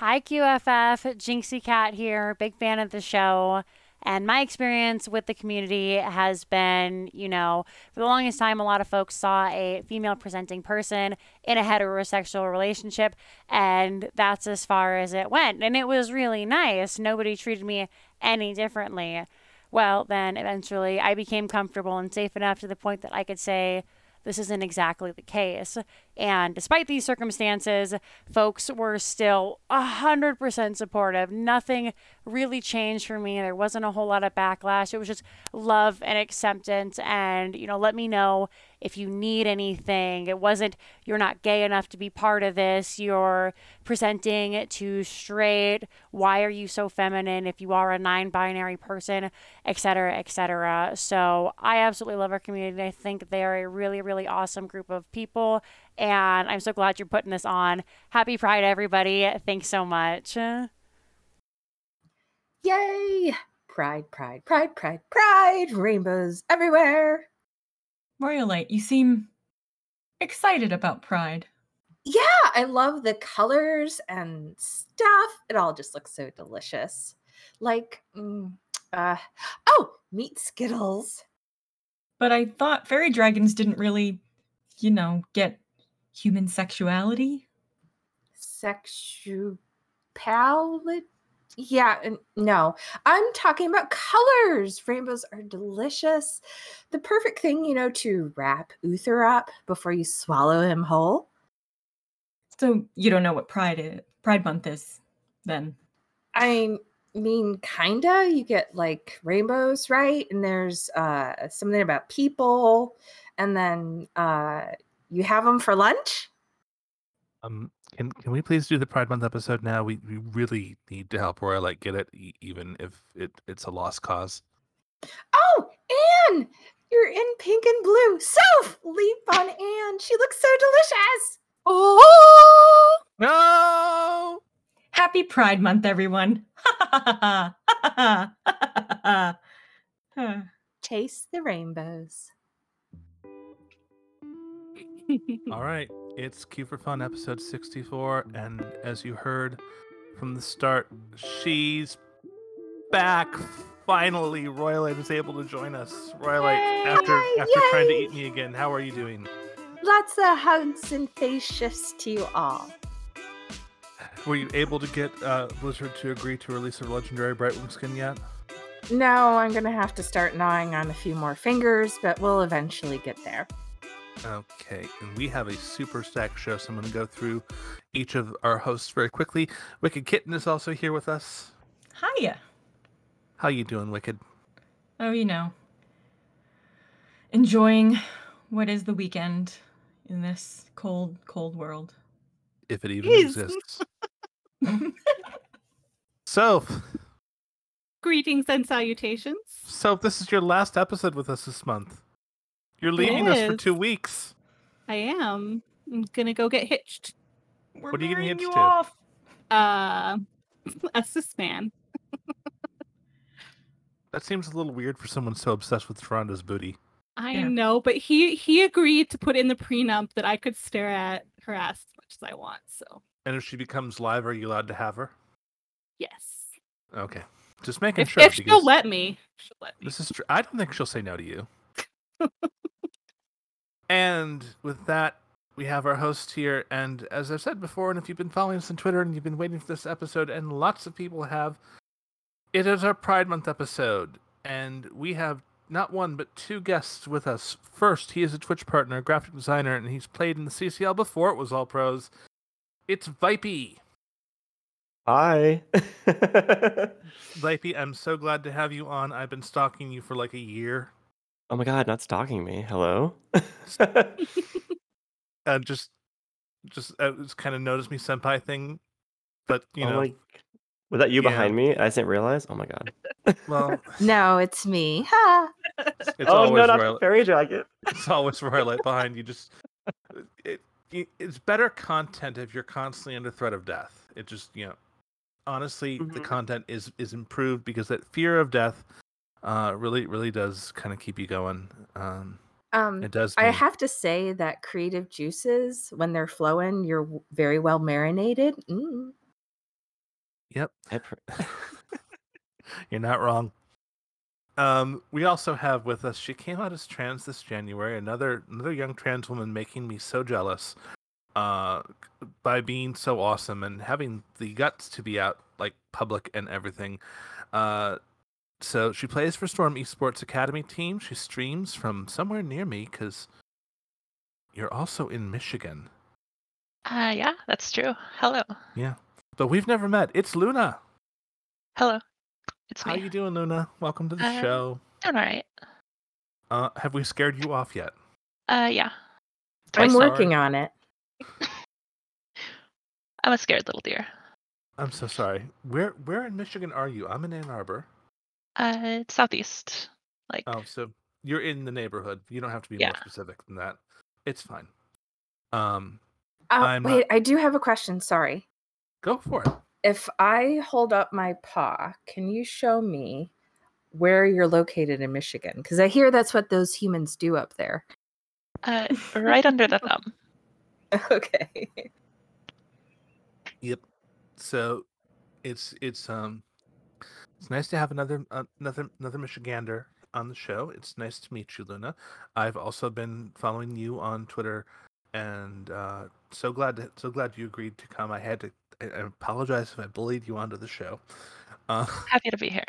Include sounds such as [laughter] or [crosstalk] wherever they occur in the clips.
Hi, QFF. Jinxeekatt here. Big fan of the show. And my experience with the community has been, you know, for the longest time, a lot of folks saw a female presenting person in a heterosexual relationship, and that's as far as it went. And it was really nice. Nobody treated me any differently. Well, then eventually I became comfortable and safe enough to the point that I could say, this isn't exactly the case. And despite these circumstances, folks were still 100% supportive. Nothing really changed for me. There wasn't a whole lot of backlash. It was just love and acceptance. And, you know, let me know if you need anything. It wasn't, you're not gay enough to be part of this. You're presenting too straight. Why are you so feminine if you are a non binary person, etc., etc. So I absolutely love our community. I think they are a really, really awesome group of people. And I'm so glad you're putting this on. Happy Pride, everybody. Thanks so much. Yay! Pride, pride, pride, pride, pride, rainbows everywhere. Royalite, you seem excited about Pride. Yeah, I love the colors and stuff. It all just looks so delicious. Like, mm, uh, oh, meet Skittles. But I thought fairy dragons didn't really, you know, get human sexuality. Sexuality? Yeah, no. I'm talking about colors. Rainbows are delicious. The perfect thing, you know, to wrap Uther up before you swallow him whole. So you don't know what Pride is, Pride Month is, then? I mean, kinda. You get like rainbows, right? And there's uh something about people, and then uh you have them for lunch. Um, can can we please do the Pride Month episode now? We we really need to help Roy like get it, e- even if it it's a lost cause. Oh, Anne, you're in pink and blue. Soph, leap on Anne. She looks so delicious. Oh No! Happy Pride Month, everyone. [laughs] Chase the rainbows. [laughs] All right, it's Q for Fun episode 64, and as you heard from the start, she's back. Finally, Royalite is able to join us. Royalite, after Yay, after trying to eat me again, how are you doing? Lots of hugs and face shifts to you all. Were you able to get uh, Blizzard to agree to release her legendary Brightwing skin yet? No, I'm gonna have to start gnawing on a few more fingers, but we'll eventually get there. Okay, and we have a super stacked show, so I'm going to go through each of our hosts very quickly. Wicked Kitten is also here with us. Hiya. How you doing, Wicked? Oh, you know, enjoying what is the weekend in this cold, cold world. If it even Jeez. exists. [laughs] So, Greetings and salutations. so this is your last episode with us this month. You're leaving us for is. two weeks. I am. I'm gonna go get hitched. We're What are you getting marrying hitched you to? off. Uh, [laughs] a cis man. That seems a little weird for someone so obsessed with Sharonda's booty. I Yeah. know, but he he agreed to put in the prenup that I could stare at her ass as much as I want. So And if she becomes live, are you allowed to have her? yes, Okay, just making if, sure. if she'll let me, she'll let me. This is true. I don't think she'll say no to you. [laughs] and with that, we have our host here. And as I've said before, and if you've been following us on Twitter and you've been waiting for this episode, and lots of people have, it is our Pride Month episode. And we have not one, but two guests with us. First, he is a Twitch partner, graphic designer, and he's played in the CCL before it was all pros. It's Vipey. Hi. [laughs] Vipey, I'm so glad to have you on. I've been stalking you for like a year. Oh my god, not stalking me. Hello. [laughs] uh, just just uh, it's kind of notice me senpai thing but you oh know my... Was that you yeah. behind me? I didn't realize. Oh my god. well [laughs] No, it's me. Ha! it's oh always no, not royal, the fairy dragon. [laughs] it's always royalite behind you just it, it, it's better content if you're constantly under threat of death it just you know honestly the Mhm. content is is improved because that fear of death uh really really does kind of keep you going um Um, it does I have to say that creative juices, when they're flowing, you're very well marinated. Mm. Yep. [laughs] You're not wrong. Um, we also have with us. She came out as trans this January. Another another young trans woman making me so jealous, uh, by being so awesome and having the guts to be out like public and everything. Uh, so she plays for Storm Esports Academy team. She streams from somewhere near me because you're also in Michigan. Uh, yeah, that's true. Hello. Yeah, but we've never met. It's Luna. Hello. It's me. How me. you doing, Luna? Welcome to the Uh, show. Doing all right. Uh, have we scared you off yet? Uh, yeah. I'm working already. on it. [laughs] I'm a scared little deer. I'm so sorry. Where where in Michigan are you? I'm in Ann Arbor. Uh, southeast. Like, Oh, so you're in the neighborhood. You don't have to be Yeah. more specific than that. It's fine. Um, Oh, I'm, uh, wait, I do have a question. Sorry. go for it. If I hold up my paw, can you show me where you're located in Michigan? Because I hear that's what those humans do up there. uh, right under the thumb. [laughs] okay. Yep. So it's it's um it's nice to have another uh, another another Michigander on the show. It's nice to meet you, Luna. I've also been following you on Twitter, and uh, so glad to, so glad you agreed to come. I had to. I, I apologize if I bullied you onto the show. Uh, [laughs] Happy to be here.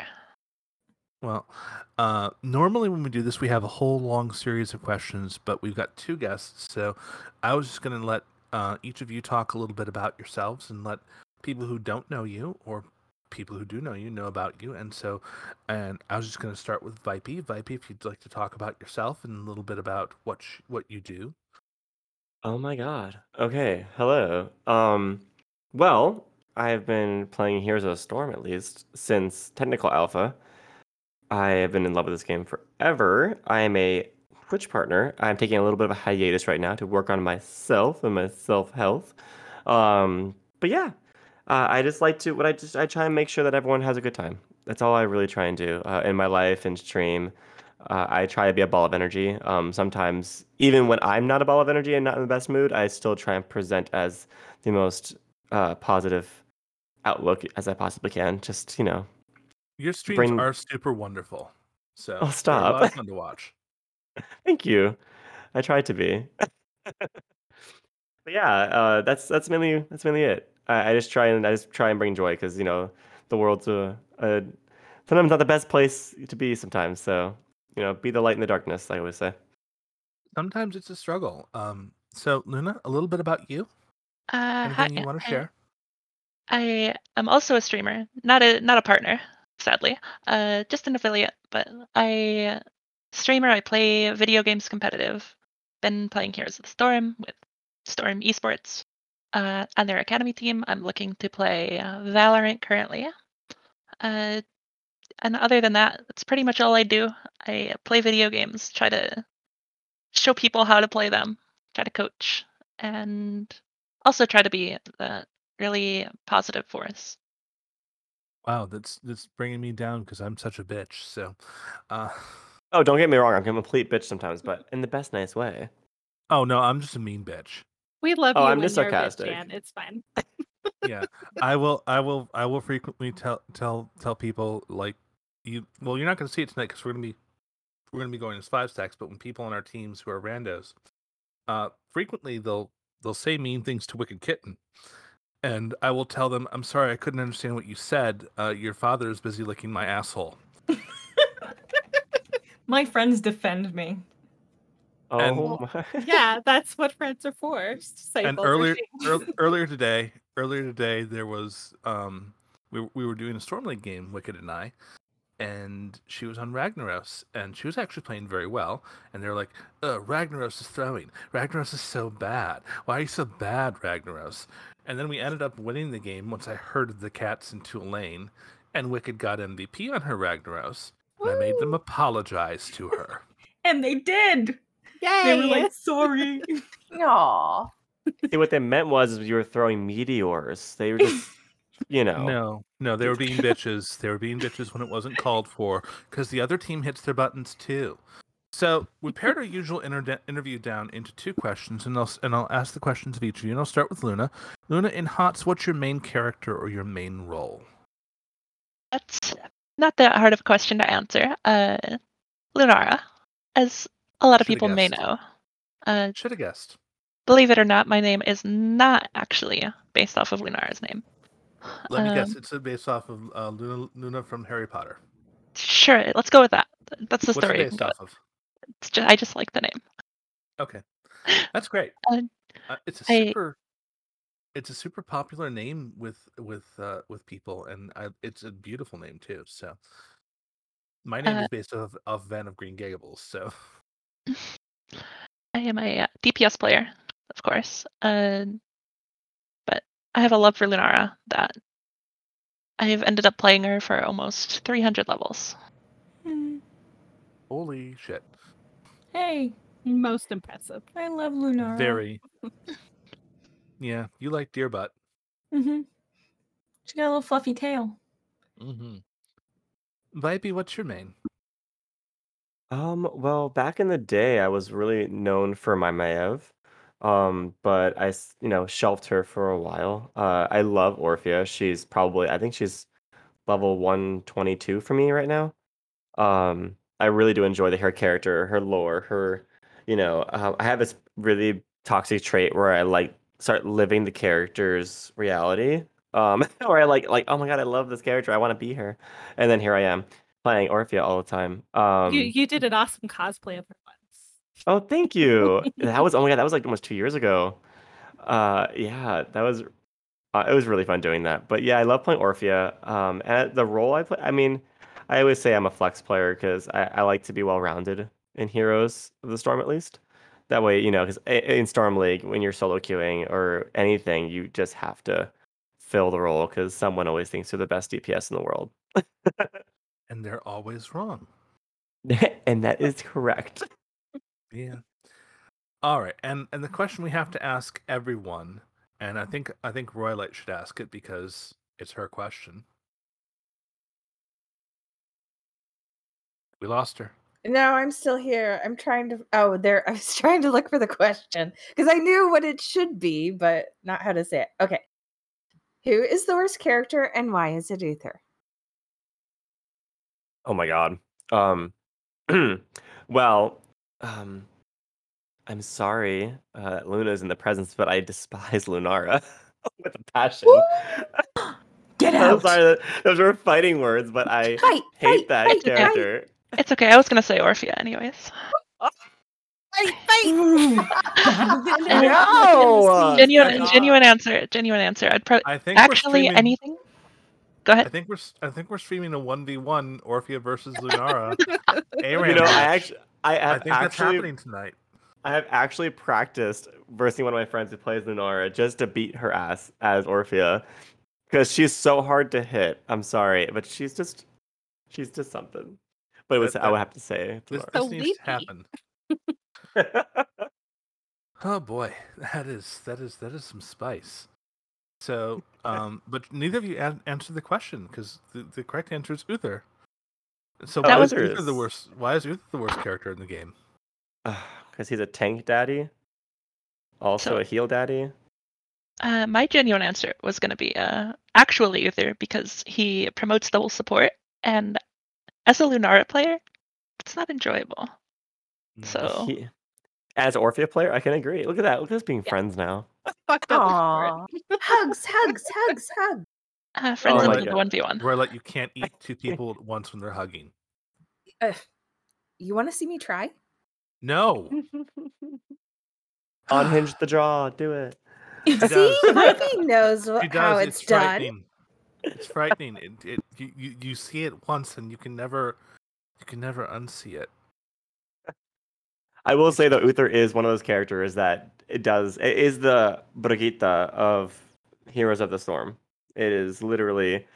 Well, uh, normally when we do this, we have a whole long series of questions, but we've got two guests, so I was just going to let uh, each of you talk a little bit about yourselves and let people who don't know you or people who do know you know about you. And so, and I was just going to start with Vipey. Vipey, if you'd like to talk about yourself and a little bit about what sh- what you do. Oh my god. Okay. Hello. Um well, I have been playing Heroes of the Storm at least since technical alpha. I have been in love with this game forever. I am a Twitch partner. I'm taking a little bit of a hiatus right now to work on myself and my self-health. Um but yeah, uh, I just like to what I just I try and make sure that everyone has a good time. That's all I really try and do uh, in my life and stream. Uh, I try to be a ball of energy. Um, sometimes, even when I'm not a ball of energy and not in the best mood, I still try and present as the most uh, positive outlook as I possibly can. Just you know, Your streams Bring- are super wonderful. So Oh, they're a stop. lot of [laughs] fun to watch. thank you. I try to be. [laughs] but yeah, uh, that's that's mainly that's mainly it. I, I just try and I just try and bring joy because you know the world's a, a sometimes not the best place to be. Sometimes, so you know, be the light in the darkness. I always say. Sometimes it's a struggle. Um, so Luna, a little bit about you. Uh, hi, Anything you want to I- share? I am also a streamer, not a not a partner, sadly. Uh, just an affiliate, but I streamer. I play video games competitive. Been playing Heroes of the Storm with Storm Esports. Uh, on their academy team, I'm looking to play uh, Valorant currently. Uh, and other than that, that's pretty much all I do. I play video games, try to show people how to play them, try to coach, and also try to be the really positive force. Wow, that's that's bringing me down because I'm such a bitch. So, uh, Oh, don't get me wrong. I'm a complete bitch sometimes, but in the best nice way. oh no, I'm just a mean bitch. We love Oh, you I'm just you're a sarcastic. Jan. It's fine. Yeah, I will, I will, I will frequently tell tell tell people like you. Well, you're not going to see it tonight because we're gonna be we're gonna be going as five stacks. But when people on our teams who are randos, uh, frequently they'll they'll say mean things to Wicked Kitten, and I will tell them, "I'm sorry, I couldn't understand what you said. Uh, your father is busy licking my asshole." [laughs] My friends defend me. Oh And- my. [laughs] Yeah, that's what friends are for. s- to say and vulgar earlier things. ear- [laughs] earlier today earlier today there was um we, w- we were doing a storm league game wicked and i and she was on ragnaros and she was actually playing very well and they're like uh ragnaros is throwing ragnaros is so bad why are you so bad ragnaros and then we ended up winning the game once i herded the cats into a lane and wicked got mvp on her ragnaros and i made them Woo! apologize to her [laughs] And they did. Yay! They were like, [laughs] sorry. Aw. See, what they meant was you were throwing meteors. They were just, you [laughs] know. No, no, they were being bitches. They were being bitches when it wasn't called for because the other team hits their buttons too. So we pared our usual inter- interview down into two questions, and I'll and I'll ask the questions of each of you. And I'll start with Luna. Luna, in HOTS, what's your main character or your main role? That's not that hard of a question to answer. Uh, Lunara, as a lot of people may guessed. know. Uh, Should have guessed. believe it or not, my name is not actually based off of Lunara's name. Let me guess. Um, It's based off of uh, Luna, Luna from Harry Potter. Sure, let's go with that. That's the What's it story. based off of? It's just, I just like the name. Okay, that's great. [laughs] Uh, Uh, it's a I- super. It's a super popular name with with uh, with people, and I, it's a beautiful name too. So, my name Uh, is based off of Anne of Green Gables. So, [laughs] I am a uh, DPS player, of course. Uh, but I have a love for Lunara that I've ended up playing her for almost 300 levels. Hmm. holy shit! Hey, Most impressive. I love Lunara. Very. [laughs] yeah, you like deer butt. Mm-hmm. She got a little fluffy tail. Mm-hmm. Vipey, what's your main? Um, well, back in the day, I was really known for my Maev, um, but I, you know, shelved her for a while. Uh, I love Orphea. She's probably, I think she's level 122 for me right now. Um, I really do enjoy the her character, her lore, her, you know, uh, I have this really toxic trait where I like start living the character's reality. Um, [laughs] or I like like, oh my God, I love this character. I want to be her. And then here I am playing Orphea all the time. Um, you you did an awesome cosplay of her once. Oh, thank you. [laughs] That was oh my god, that was like almost two years ago. Uh, yeah, that was uh, it was really fun doing that. But yeah, I love playing Orphea. Um, and the role I play, I mean, I always say I'm a flex player because I, I like to be well rounded in Heroes of the Storm at least. That way, you know, because in Storm League, when you're solo queuing or anything, you just have to fill the role because someone always thinks they're the best DPS in the world, [laughs] And they're always wrong. [laughs] and that is correct. [laughs] Yeah. All right, and and the question we have to ask everyone, and I think I think Royalite should ask it because it's her question. We lost her. No, I'm still here. I'm trying to. Oh, there. I was [laughs] trying to look for the question because I knew what it should be, but not how to say it. Okay. Who is the worst character and why is it Uther? Oh my god. Um [clears throat] well, um I'm sorry uh, that Luna is in the presence, but I despise [laughs] Lunara [laughs] with a passion. [laughs] Get out! I'm out! sorry that those were fighting words, but I Fight! hate fight, that fight, fight, character. It's okay. I was gonna say Orphea, anyways. Fight! Fight! No! genuine, genuine answer. Genuine answer. I'd probably I think actually streaming, anything. Go I ahead. think we're s- I think we're streaming a one v one Orphea versus Lunara. ARAM [laughs] You know, I actually I I have think that's happening tonight. I have actually practiced versing one of my friends who plays Lunara just to beat her ass as Orphea. Because she's so hard to hit. I'm sorry, but she's just she's just something. But it was That- I would have to say This, this So needs weepy. to happen. [laughs] Oh boy, that is that is that is some spice. So, [laughs] um, but neither of you an- answered the question because the, the correct answer is Uther. So Oh, why That is Uther Uther the worst? Why is Uther the worst character in the game? [sighs] Because he's a tank daddy. Also So- a heal daddy. Uh, my genuine answer was going to be uh, actually Uther because he promotes double support, and as a Lunara player, it's not enjoyable. So He, as Orphea player, I can agree. Look at that. Look at us being Yeah. friends now. Fuck double support. Aw. hugs, hugs, hugs, hugs. uh, friends Oh my the one v one. Roylet, you can't eat two people at once when they're hugging. Ugh. you want to see me try? No. [laughs] Unhinge the jaw. Do it. She See, does. [laughs] Vipey knows She how it's it's, done. frightening. It's frightening. It, it you, you you see it once and you can never you can never unsee it. I will say that Uther is one of those characters that it does. It is the Brigitte of Heroes of the Storm. It is literally.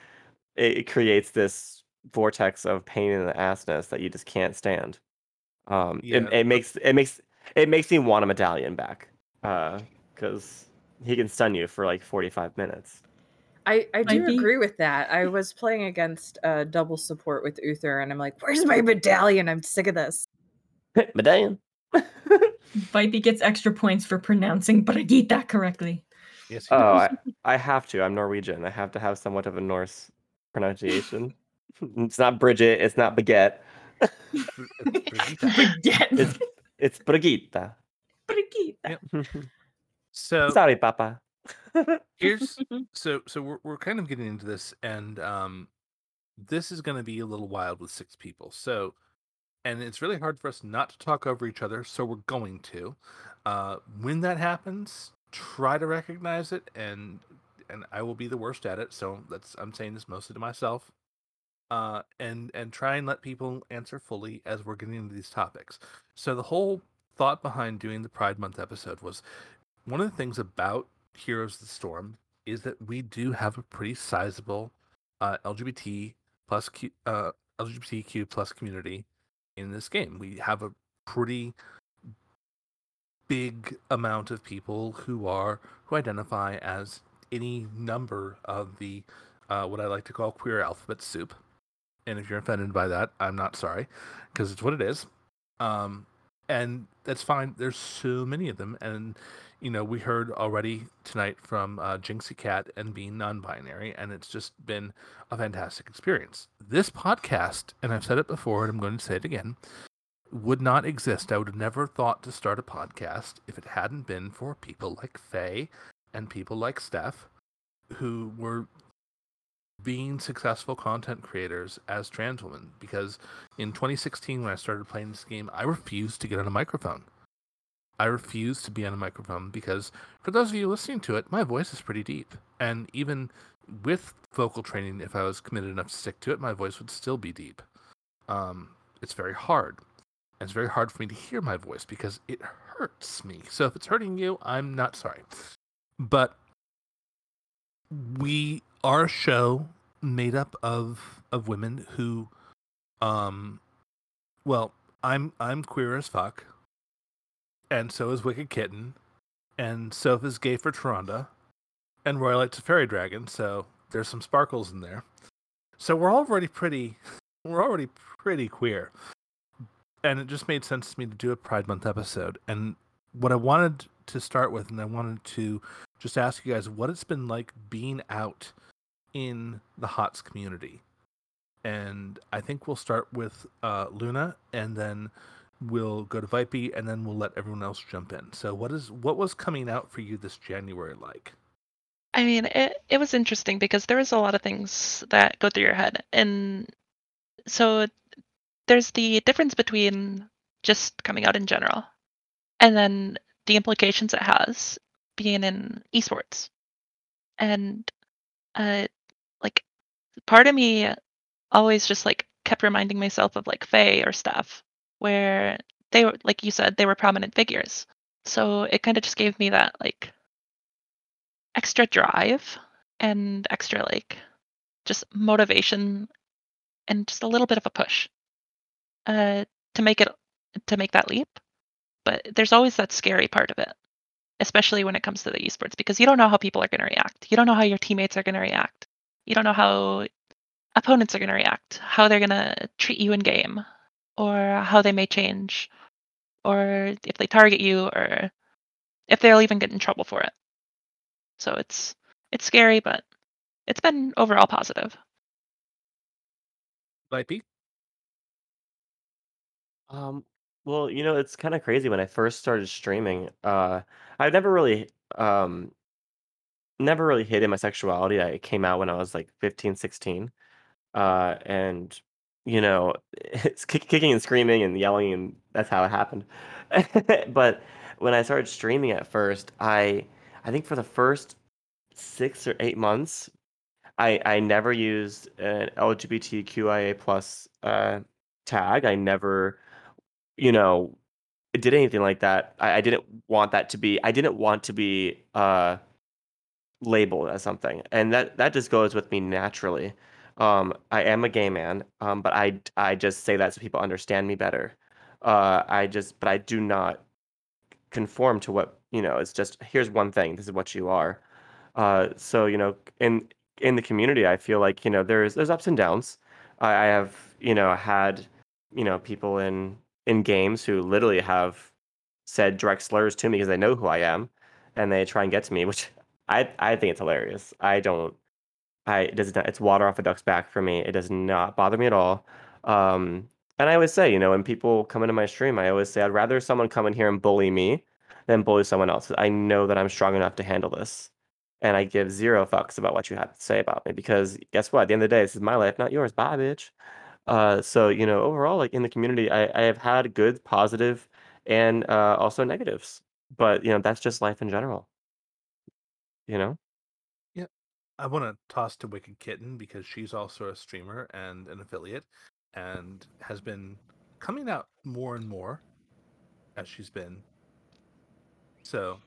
It creates this vortex of pain in the assness that you just can't stand. Um, Yeah, it, it makes it makes it makes me want a medallion back. Uh, because he can stun you for like forty five minutes. I, I do Might be. agree with that. I was playing against uh, double support with Uther, and I'm like, "Where's my medallion? I'm sick of this." [laughs] medallion. [laughs] Vipey gets extra points for pronouncing, but I did that correctly. Yes. Oh. I, I have to. I'm Norwegian. I have to have somewhat of a Norse pronunciation. [laughs] it's not Bridget. It's not Baguette. [laughs] Brigitte. Forget. It's it's Brigitte. Brigitte. So Sorry, Papa. here's so so we're we're kind of getting into this, and um, this is going to be a little wild with six people. So, and it's really hard for us not to talk over each other. So we're going to. Uh, when that happens, try to recognize it, and and I will be the worst at it. So that's I'm saying this mostly to myself. Uh, and and try and let people answer fully as we're getting into these topics. So the whole thought behind doing the Pride Month episode was one of the things about Heroes of the Storm is that we do have a pretty sizable uh, LGBT plus Q, uh, LGBTQ plus community in this game. We have a pretty big amount of people who are who identify as any number of the uh, what I like to call queer alphabet soup. And if you're offended by that, I'm not sorry, because it's what it is. Um, and that's fine. There's so many of them, and you know we heard already tonight from uh, Jinxeekatt and being non-binary, and it's just been a fantastic experience. This podcast, and I've said it before, and I'm going to say it again, would not exist. I would have never thought to start a podcast if it hadn't been for people like Faye and people like Steph, who were being successful content creators as trans women. Because in 2016, when I started playing this game, I refused to get on a microphone. I refuse to be on a microphone because, for those of you listening to it, my voice is pretty deep. And even with vocal training, if I was committed enough to stick to it, my voice would still be deep. Um, it's very hard. And it's very hard for me to hear my voice because it hurts me. So if it's hurting you, I'm not sorry. But we are a show made up of of women who um well, I'm I'm queer as fuck. And so is Wicked Kitten. And Soph is gay for Taronda. And Royalite's a fairy dragon, so there's some sparkles in there. So we're already pretty [laughs] we're already pretty queer and it just made sense to me to do a Pride Month episode. And what I wanted to start with, and I wanted to just ask you guys what it's been like being out in the HOTS community. And I think we'll start with uh, Luna, and then we'll go to Vipey, and then we'll let everyone else jump in. So, what is what was coming out for you this January like? I mean, it, it was interesting because there was a lot of things that go through your head. And so there's the difference between just coming out in general and then the implications it has being in esports. And uh like part of me always just like kept reminding myself of like Faye or stuff where they were like you said, they were prominent figures. So it kind of just gave me that like extra drive and extra like just motivation and just a little bit of a push uh, to make it to make that leap. But there's always that scary part of it, especially when it comes to the esports, because you don't know how people are going to react. You don't know how your teammates are going to react. You don't know how opponents are going to react, how they're going to treat you in game, or how they may change, or if they target you, or if they'll even get in trouble for it. So it's it's scary, but it's been overall positive. Vipey? Um, well, you know, it's kind of crazy when I first started streaming. Uh, I've never really, um, never really hidden my sexuality. I came out when I was like 15, 16. Uh, and you know, [laughs] it's kick, kicking and screaming and yelling, and that's how it happened. [laughs] But when I started streaming at first, I, I think for the first six or eight months, I I never used an LGBTQIA plus uh tag. I never you know, did anything like that. I, I didn't want that to be. I didn't want to be uh, labeled as something, and that that just goes with me naturally. Um, I am a gay man, um, but I I just say that so people understand me better. Uh, I just, but I do not conform to what you know. It's just here's one thing. This is what you are. Uh, so you know, in in the community, I feel like you know there's there's ups and downs. I, I have you know had you know people in in games who literally have said direct slurs to me because they know who I am, and they try and get to me, which [laughs] I I think it's hilarious. I don't I it does not. It's water off a duck's back for me. It does not bother me at all. Um, and I always say, you know, when people come into my stream, I always say I'd rather someone come in here and bully me than bully someone else. I know that I'm strong enough to handle this, and I give zero fucks about what you have to say about me because guess what? At the end of the day, this is my life, not yours. Bye, bitch. Uh, so you know, overall, like in the community, I, I have had good, positive, and uh, also negatives. But you know, that's just life in general. You know. I want to toss to Wicked Kitten because she's also a streamer and an affiliate, and has been coming out more and more as she's been. So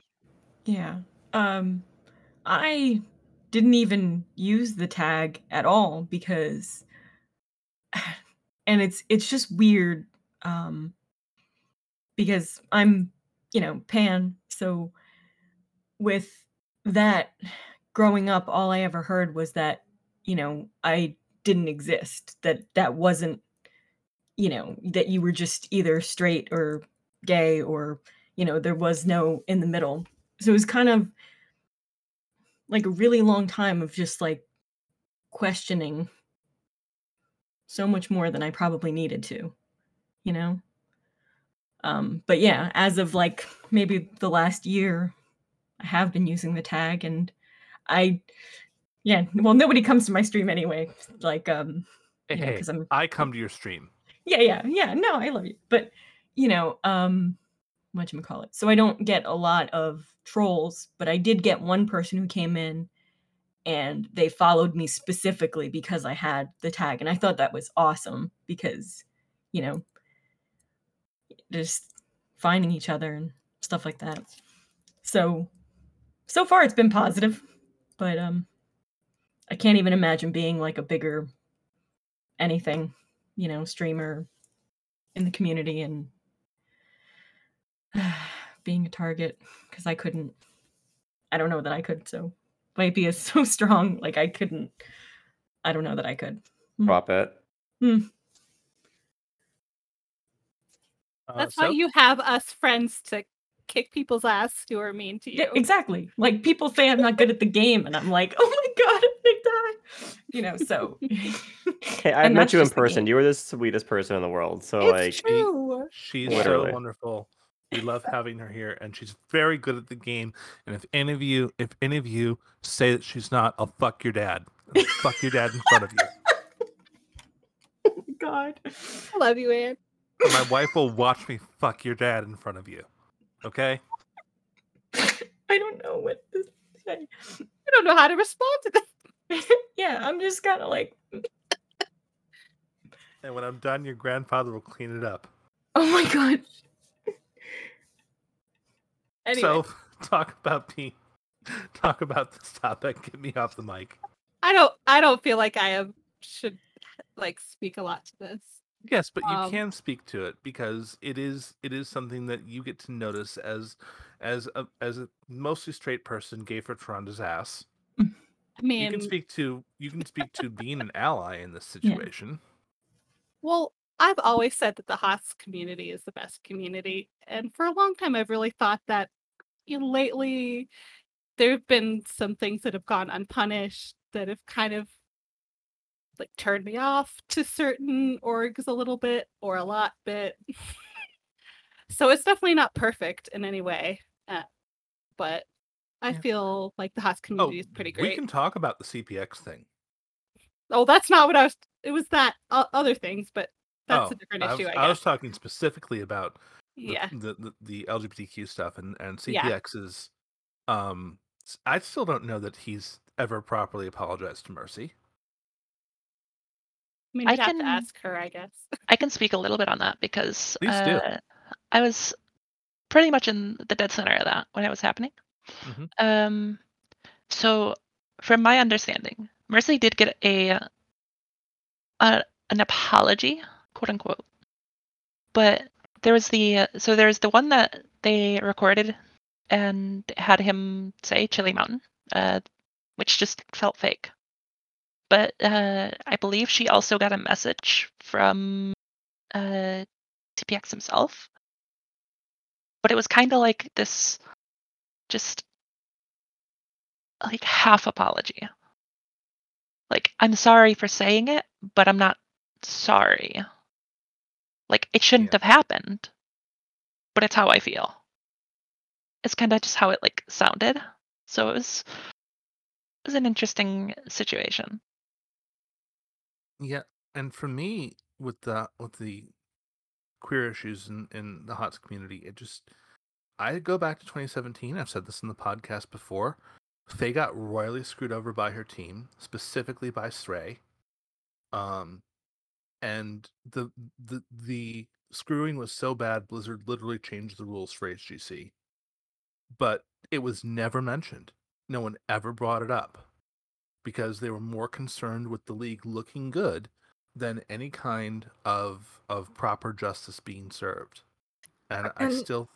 Yeah. Um I didn't even use the tag at all because [sighs] and it's it's just weird um because I'm, you know, pan, so with that growing up all I ever heard was that, you know, I didn't exist, that that wasn't, you know, that you were just either straight or gay or, you know, there was no in the middle. So it was kind of like a really long time of just like questioning so much more than I probably needed to, you know? Um, but yeah, as of like maybe the last year, I have been using the tag and I, yeah, well, nobody comes to my stream anyway. Like, um, hey, you know, hey, I'm, I come to your stream. yeah, yeah, yeah, no, I love you. But, you know, um, whatchamacallit. So I don't get a lot of trolls, but I did get one person who came in and they followed me specifically because I had the tag. And I thought that was awesome because, you know, just finding each other and stuff like that. So so far it's been positive, but um I can't even imagine being like a bigger anything, you know, streamer in the community and [sighs] being a target because I couldn't I don't know that I could, so Vipey is [laughs] so strong, like I couldn't I don't know that I could. Drop it. Uh, That's so, why you have us friends to kick people's ass who are mean to you. Yeah, exactly. Like people say I'm not good at the game, and I'm like, oh my god, I'm die. You know, so [laughs] Hey, [laughs] I've met you in person. You were the sweetest person in the world. So it's like, true. she's Literally. so wonderful. We love having her here, and she's very good at the game. And if any of you, if any of you say that she's not, I'll fuck your dad. I'll fuck your dad in front of you. [laughs] oh god. I love you, Anne. And my wife will watch me fuck your dad in front of you. Okay? [laughs] I don't know what to say. I don't know how to respond to that. [laughs] yeah, I'm just kind of like, And when I'm done, your grandfather will clean it up. oh my god. Anyway, So [laughs] talk about me. Talk about this topic. Get me off the mic. I don't. I don't feel like I am should like speak a lot to this. Yes, but you Um, can speak to it because it is it is something that you get to notice as as a as a mostly straight person gay for Tronda's ass. I You mean, can speak to you can speak to being an ally in this Yeah. situation. well, I've always said that the HOTS community is the best community, and for a long time, I've really thought that. You know, lately, there have been some things that have gone unpunished that have kind of like turned me off [laughs] to certain orgs a little bit or a lot bit. [laughs] so it's definitely not perfect in any way, uh, but I Yeah. feel like the HOTS community is pretty great. We can talk about the CPX thing. Oh, that's not what I was. It was that uh, other things, but that's oh, a different I issue. was, I was talking specifically about the, yeah. the, the the LGBTQ stuff and and Yeah. CPX is um I still don't know that he's ever properly apologized to Mercy. I mean, I I'd have can- to ask her, I guess. [laughs] I can speak a little bit on that because Please do. uh, I was pretty much in the dead center of that when it was happening. Mhm. Um, so, from my understanding, Mercy did get a, a an apology, quote unquote, but there was the so there's the one that they recorded and had him say Chili Mountain, uh, which just felt fake. But uh, I believe she also got a message from uh, CPX himself. But it was kind of like this, just like half apology. Like, I'm sorry for saying it, but I'm not sorry. Like, it shouldn't Yeah. have happened, but it's how I feel. It's kind of just how it like sounded. So it was it was an interesting situation. Yeah, and for me, with the with the queer issues in in the HOTS community, it just I go back to 2017. I've said this in the podcast before. Faye got royally screwed over by her team, specifically by Stray. Um, and the the the screwing was so bad, Blizzard literally changed the rules for HGC. But it was never mentioned. No one ever brought it up because they were more concerned with the league looking good than any kind of of proper justice being served. And I still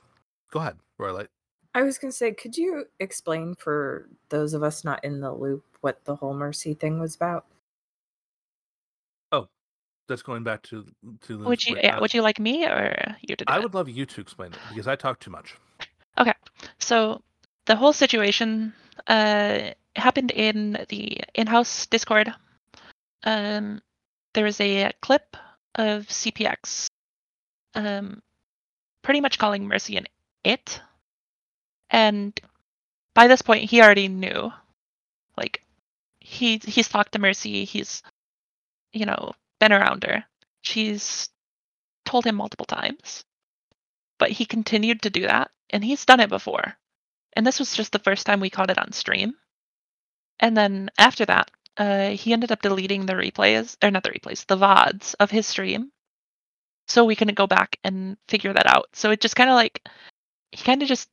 go ahead, Royalite. I was going to say, could you explain for those of us not in the loop what the whole mercy thing was about? Oh, that's going back to to Lynn's Would you yeah, would you like me or you to do I it? would love you to explain it because I talk too much. Okay, so the whole situation uh, happened in the in-house Discord. Um, there was a clip of CPX, um, pretty much calling Mercy an it, and by this point he already knew. Like he he's talked to Mercy. He's you know been around her. She's told him multiple times, but he continued to do that, and he's done it before and this was just the first time we caught it on stream. And then after that, uh, he ended up deleting the replays, or not the replays, the VODs of his stream. So we couldn't go back and figure that out. So it just kind of like, he kind of just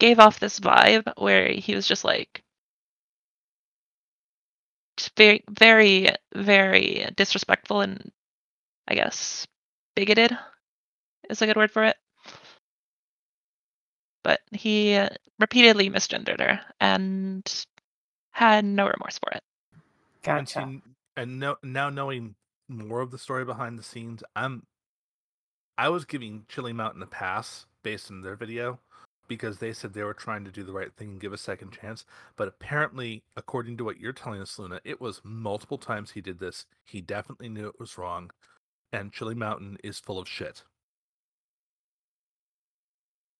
gave off this vibe where he was just like, just very, very, very disrespectful and I guess bigoted is a good word for it. But he repeatedly misgendered her and had no remorse for it. And, Gotcha. see, and no, now knowing more of the story behind the scenes, I'm I was giving Chili Mountain a pass based on their video because they said they were trying to do the right thing and give a second chance. But apparently, according to what you're telling us, Luna, it was multiple times he did this. He definitely knew it was wrong, and Chili Mountain is full of shit.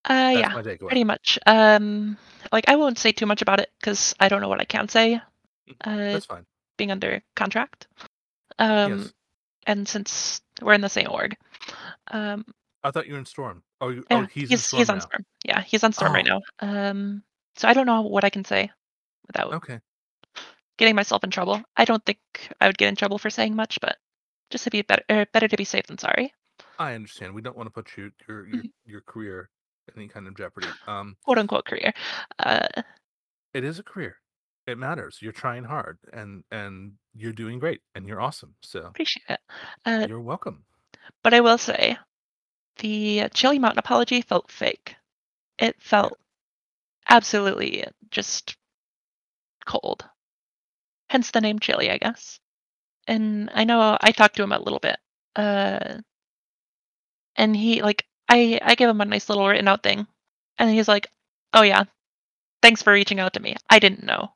Uh, That's yeah, my takeaway. pretty much. Um, like I won't say too much about it because I don't know what I can say. Uh, That's fine. being under contract. Um, yes, and since we're in the same org, um, I thought you were in Storm. Oh, you, yeah, oh he's, in he's Storm he's now. on storm. Yeah, he's on storm right Oh. now. Um, so I don't know what I can say without Okay. getting myself in trouble. I don't think I would get in trouble for saying much, but just to be better, er, better to be safe than sorry. I understand. We don't want to put you your your, your career any kind of jeopardy. Um, quote unquote career. Uh, it is a career. It matters. You're trying hard, and and you're doing great, and you're awesome. So appreciate it. Uh, you're welcome. but I will say, the Chili Mountain apology felt fake. It felt absolutely just cold. Hence the name Chili, I guess. And I know I talked to him a little bit. Uh, and he like I I gave him a nice little written out thing, and he's like, "Oh yeah, thanks for reaching out to me. I didn't know,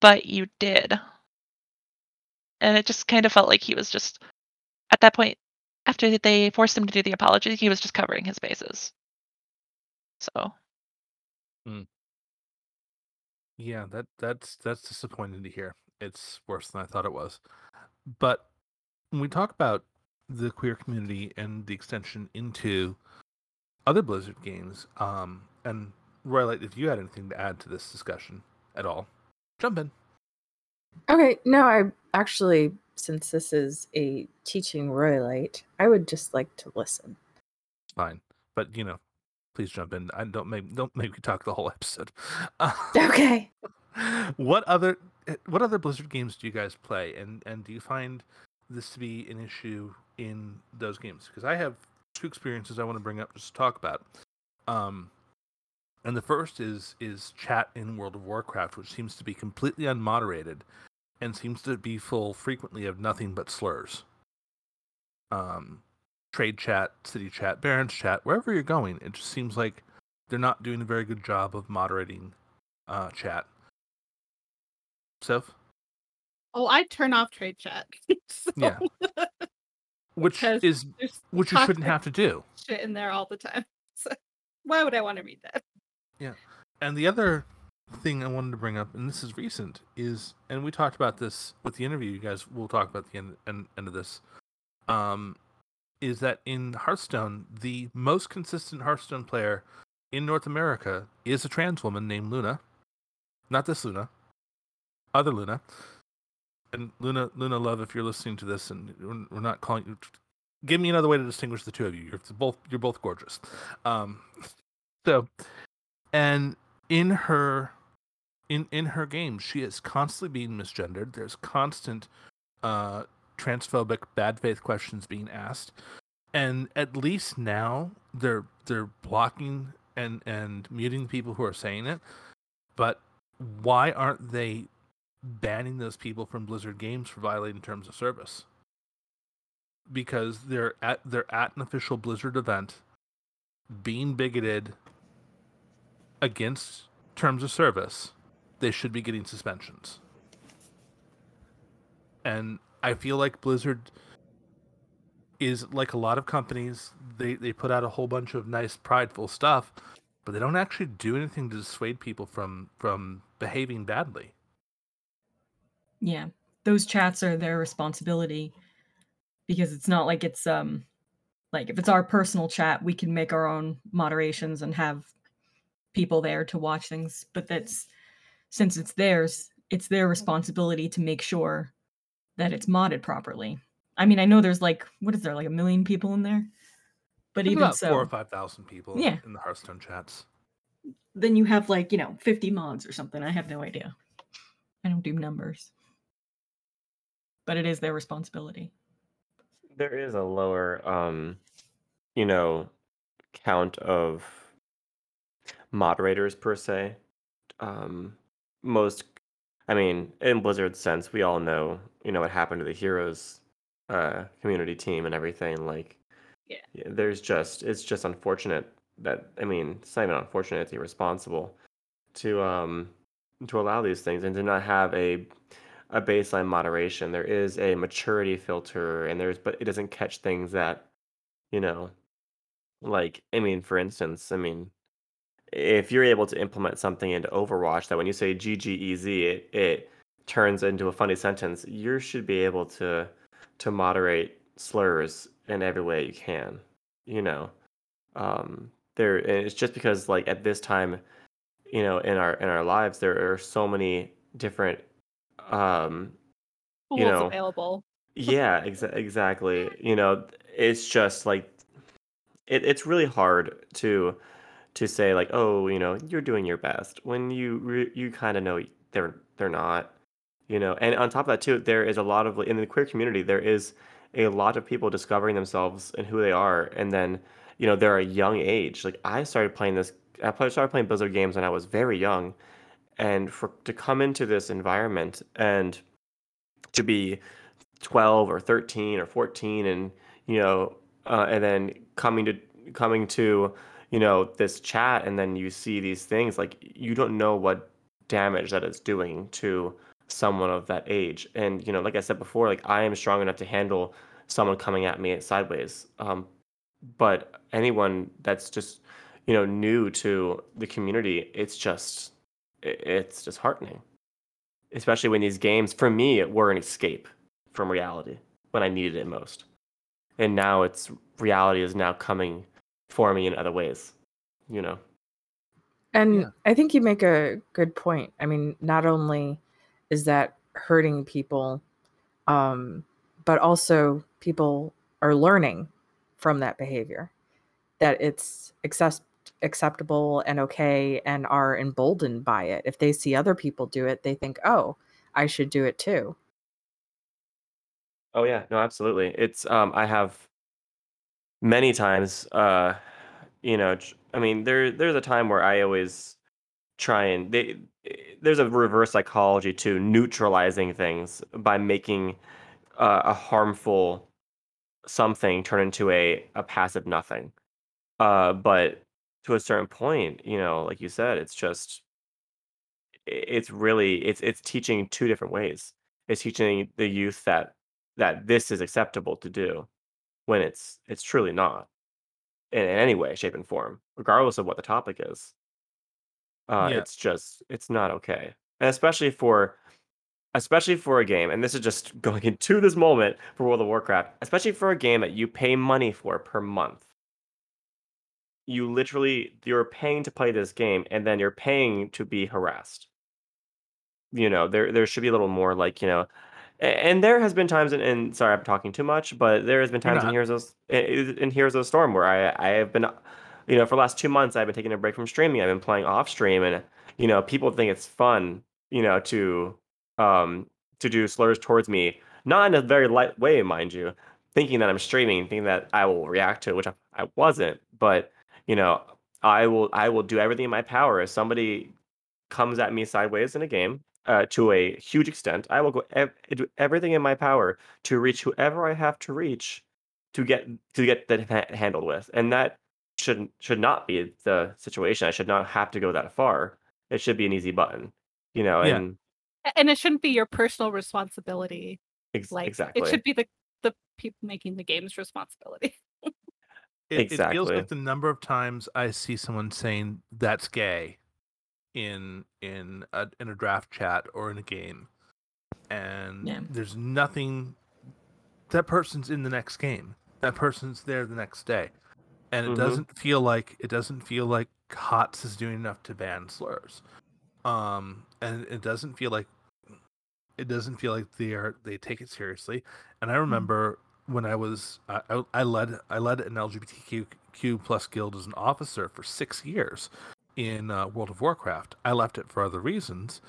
but you did." And it just kind of felt like he was just at that point after they forced him to do the apology, he was just covering his bases. So hmm. Yeah, that that's that's disappointing to hear. It's worse than I thought it was. But when we talk about the queer community and the extension into other Blizzard games, um, and Royalite, if you had anything to add to this discussion at all, jump in. Okay, no, I actually, since this is a teaching royalite, I would just like to listen. Fine, but you know, please jump in. I don't make don't make me talk the whole episode. [laughs] [laughs] Okay. what other eh, what other Blizzard games do you guys play, and and do you find this to be an issue in those games? Because I have two experiences I want to bring up just to talk about. Um, and the first is is chat in World of Warcraft, which seems to be completely unmoderated, and seems to be full frequently of nothing but slurs. Um, trade chat, city chat, Barrens chat, wherever you're going, it just seems like they're not doing a very good job of moderating uh, chat. Soph? Oh, I'd turn off trade chat. [laughs] So, Yeah. Which Because is which you shouldn't have to do. shit in there all the time. [laughs] So why would I want to read that? Yeah, and the other thing I wanted to bring up, and this is recent, is and we talked about this with the interview. You guys will talk about the end, end, end of this. Um, is that in Hearthstone, the most consistent Hearthstone player in North America is a trans woman named Luna. Not this Luna, other Luna. And Luna, Luna Love, if you're listening to this, and we're- not calling you, give me another way to distinguish the two of you. You're both, you're both gorgeous. Um, [laughs] so, and in her in in her game she is constantly being misgendered there's constant uh transphobic bad faith questions being asked and at least now they're they're blocking and and muting people who are saying it but why aren't they banning those people from blizzard games for violating terms of service because they're at they're at an official blizzard event being bigoted against terms of service, they should be getting suspensions. And I feel like Blizzard is like a lot of companies, they, they put out a whole bunch of nice prideful stuff, but they don't actually do anything to dissuade people from from behaving badly. Yeah, those chats are their responsibility because it's not like it's um like if it's our personal chat, we can make our own moderations and have people there to watch things, but that's since it's theirs, it's their responsibility to make sure that it's modded properly. I mean, I know there's like what is there like a million people in there? But There's even about so, four or five thousand people Yeah. in the Hearthstone chats. then you have like, you know, 50 mods or something. I have no idea. I don't do numbers. But it is their responsibility. There is a lower, um, you know, count of moderators per se. Um, most, I mean, in Blizzard's sense, we all know, you know, what happened to the Heroes uh, community team and everything. Like, Yeah. there's just, it's just unfortunate that, I mean, it's not even unfortunate, it's irresponsible to, um, to allow these things and to not have a a baseline moderation. There is a maturity filter, and there's but it doesn't catch things that, you know, like I mean, for instance, I mean, if you're able to implement something into Overwatch that when you say GGEZ, it it turns into a funny sentence, you should be able to to moderate slurs in every way you can. You know, um, there it's just because like at this time, you know, in our in our lives, there are so many different um Tools You know, available. yeah, exa- exactly. [laughs] You know, it's just like it, it's really hard to to say like, oh, you know, you're doing your best when you re- you kind of know they're they're not. You know, and on top of that too, there is a lot of in the queer community, there is a lot of people discovering themselves and who they are, and then you know they're a young age. Like I started playing this, I started playing Blizzard games when I was very young, and for to come into this environment and to be 12 or 13 or 14 and you know uh, and then coming to coming to you know this chat and then you see these things like you don't know what damage that it's doing to someone of that age. And you know like i said before like i am strong enough to handle someone coming at me sideways um, but anyone that's just you know new to the community it's just it's disheartening especially when these games for me were an escape from reality when I needed it most. And now it's reality is now coming for me in other ways, you know. And Yeah. I think you make a good point. I mean, not only is that hurting people, um, but also people are learning from that behavior that it's accept- acceptable and okay and are emboldened by it. If they see other people do it, they think, oh, I should do it too. Oh yeah, no, absolutely. It's um I have many times uh you know, I mean there there's a time where I always try and they eh, there's a reverse psychology to neutralizing things by making uh, a harmful something turn into a a passive nothing. Uh but to a certain point, you know, like you said, it's just i- it's really it's it's teaching two different ways It's teaching the youth that that this is acceptable to do when it's it's truly not in, in any way, shape, and form, regardless of what the topic is. Uh, Yeah. it's just it's not okay, and especially for especially for a game. And this is just [laughs] going into this moment for World of Warcraft, especially for a game that you pay money for per month. You literally you're paying to play this game, and then you're paying to be harassed. You know, there there should be a little more like you know, and there has been times, and, and sorry, I'm talking too much, but there has been times in. Heroes of in in Heroes of the Storm where I I have been, you know, for the last two months I've been taking a break from streaming. I've been playing off stream, and you know, people think it's fun, you know, to um to do slurs towards me, not in a very light way, mind you, thinking that I'm streaming, thinking that I will react to it, which I, I wasn't, but you know, I will I will do everything in my power if somebody comes at me sideways in a game uh, to a huge extent, I will go ev- do everything in my power to reach whoever I have to reach to get to get that ha- handled with, and that should should not be the situation. I should not have to go that far. It should be an easy button, you know. Yeah. And A- And it shouldn't be your personal responsibility. ex- Like exactly, it should be the the people making the game's responsibility. It, it feels like the number of times I see someone saying that's gay in in a in a draft chat or in a game, and Yeah. there's nothing. That person's in the next game. That person's there the next day, and it Mhm. doesn't feel like it doesn't feel like HOTS is doing enough to ban slurs, um, and it doesn't feel like it doesn't feel like they are they take it seriously. And I remember when I was I, I I led I led an LGBTQ plus guild as an officer for six years in uh, World of Warcraft. I left it for other reasons,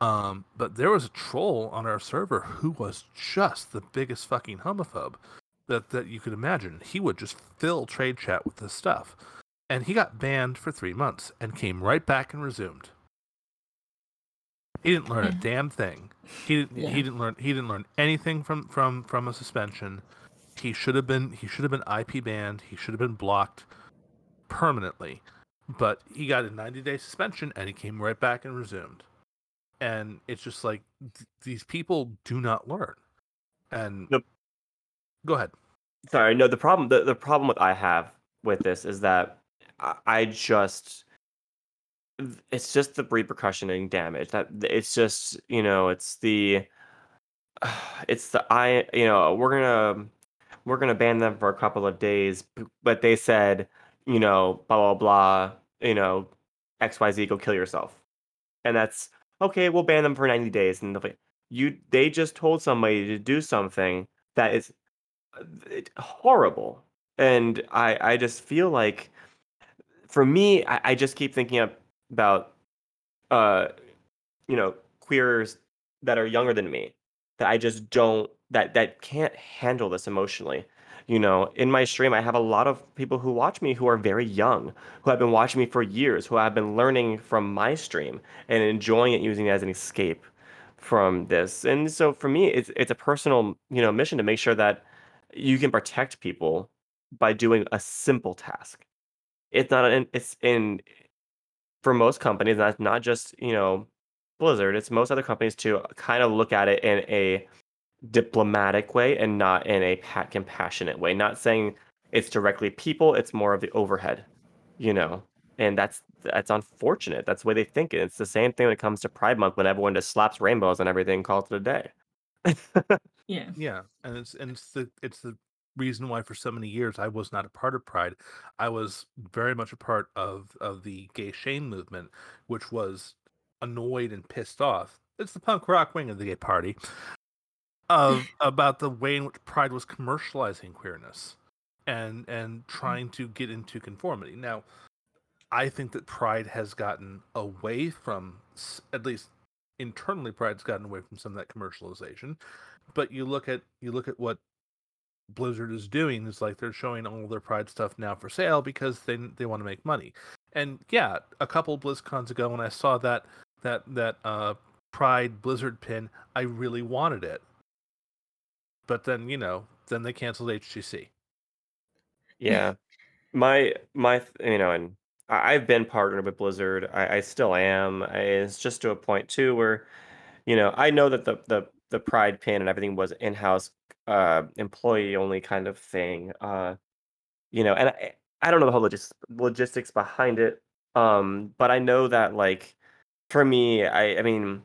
um, but there was a troll on our server who was just the biggest fucking homophobe that that you could imagine. He would just fill trade chat with this stuff, and he got banned for three months and came right back and resumed. He didn't learn a [laughs] damn thing. He didn't. Yeah. He didn't learn. He didn't learn anything from from from a suspension. He should have been. He should have been IP banned. He should have been blocked permanently. But he got a 90 day suspension and he came right back and resumed. And it's just like th- these people do not learn. And Yep. go ahead. Sorry, no. The problem, the, the problem with I have with this is that I, I just, it's just the repercussion and damage. That it's just, you know, it's the, [sighs] it's the I, you know, we're gonna, we're gonna ban them for a couple of days, but they said, you know, blah blah blah, you know, X Y Z, go kill yourself, and that's okay. We'll ban them for ninety days, and be- you, they just told somebody to do something that is horrible and i i just feel like for me i, I just keep thinking about uh you know queers that are younger than me that i just don't that that can't handle this emotionally you know in my stream i have a lot of people who watch me who are very young who have been watching me for years who have been learning from my stream and enjoying it using it as an escape from this and so for me it's it's a personal you know mission to make sure that you can protect people by doing a simple task. It's not an it's in for most companies, that's not just, you know, Blizzard, it's most other companies to kind of look at it in a diplomatic way and not in a pa- compassionate way. Not saying it's directly people, it's more of the overhead, you know. And that's that's unfortunate. That's the way they think it. It's the same thing when it comes to Pride Month when everyone just slaps rainbows and everything and calls it a day. Yeah. [laughs] Yeah, and it's and it's the it's the reason why for so many years I was not a part of Pride. I was very much a part of of the gay shame movement, which was annoyed and pissed off. It's the punk rock wing of the gay party of [laughs] about the way in which Pride was commercializing queerness and and trying to get into conformity. Now, I think that Pride has gotten away from at least internally Pride's gotten away from some of that commercialization but you look at you look at what Blizzard is doing is like they're showing all their Pride stuff now for sale because they they want to make money. And yeah, a couple BlizzCons ago when I saw that that that uh Pride Blizzard pin, I really wanted it. But then, you know, then they canceled HGC. Yeah, my my you know, and I've been partnered with Blizzard. I, I still am. I, it's just to a point too where, you know, I know that the the the Pride pin and everything was in-house, uh, employee only kind of thing. Uh, you know, and I, I don't know the whole logis- logistics behind it. Um, but I know that like for me, I I mean,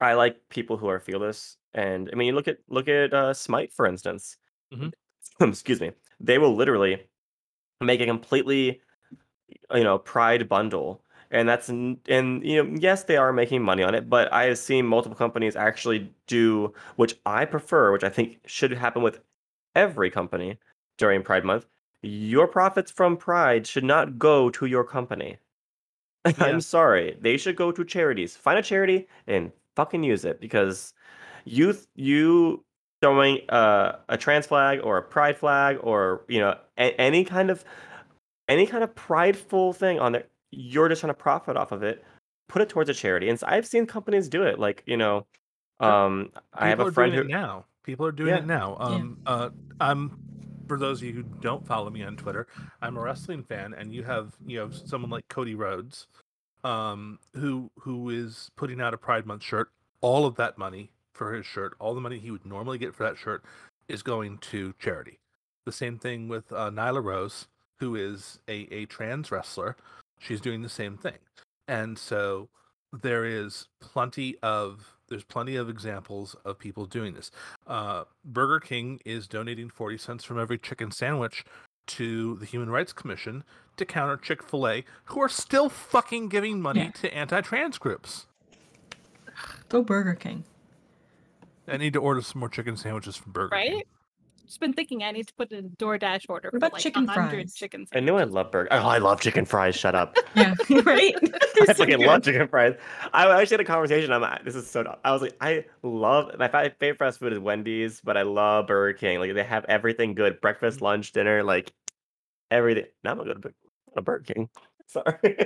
I like people who are fearless, and I mean, look at look at uh, Smite for instance. Mhm. [clears throat] Excuse me. They will literally make a completely you know pride bundle and that's and you know yes they are making money on it but i have seen multiple companies actually do which i prefer which i think should happen with every company during pride month your profits from pride should not go to your company [laughs] Yeah. i'm sorry they should go to charities find a charity and fucking use it because you th- you throwing uh, a trans flag or a pride flag or you know a- any kind of any kind of prideful thing on there, you're just trying to profit off of it. Put it towards a charity, and so I've seen companies do it. Like you know, Sure. um, I have a are friend doing who it now. People are doing Yeah. it now. Yeah. Um, uh, I'm for those of you who don't follow me on Twitter, I'm a wrestling fan, and you have you have someone like Cody Rhodes, um, who who is putting out a Pride Month shirt. All of that money for his shirt, all the money he would normally get for that shirt, is going to charity. The same thing with uh, Nyla Rose, who is a, a trans wrestler. She's doing the same thing, and so there is plenty of there's plenty of examples of people doing this. Uh, Burger King is donating 40 cents from every chicken sandwich to the Human Rights Commission to counter Chick fil A, who are still fucking giving money Yeah. to anti trans groups. Go Burger King. I need to order some more chicken sandwiches from Burger King. Right? Just been thinking I need to put in a DoorDash order What for about like chicken 100 fries? chicken I know I love burger. Oh, I love chicken fries. Shut up. [laughs] Yeah, [laughs] right. [laughs] I fucking love chicken fries. I actually had a conversation. I'm this is so. dumb. I was like, I love my fa- favorite fast food is Wendy's, but I love Burger King. Like they have everything good: breakfast, mm-hmm. lunch, dinner, like everything. Now I'm gonna go to a Burger King. Sorry.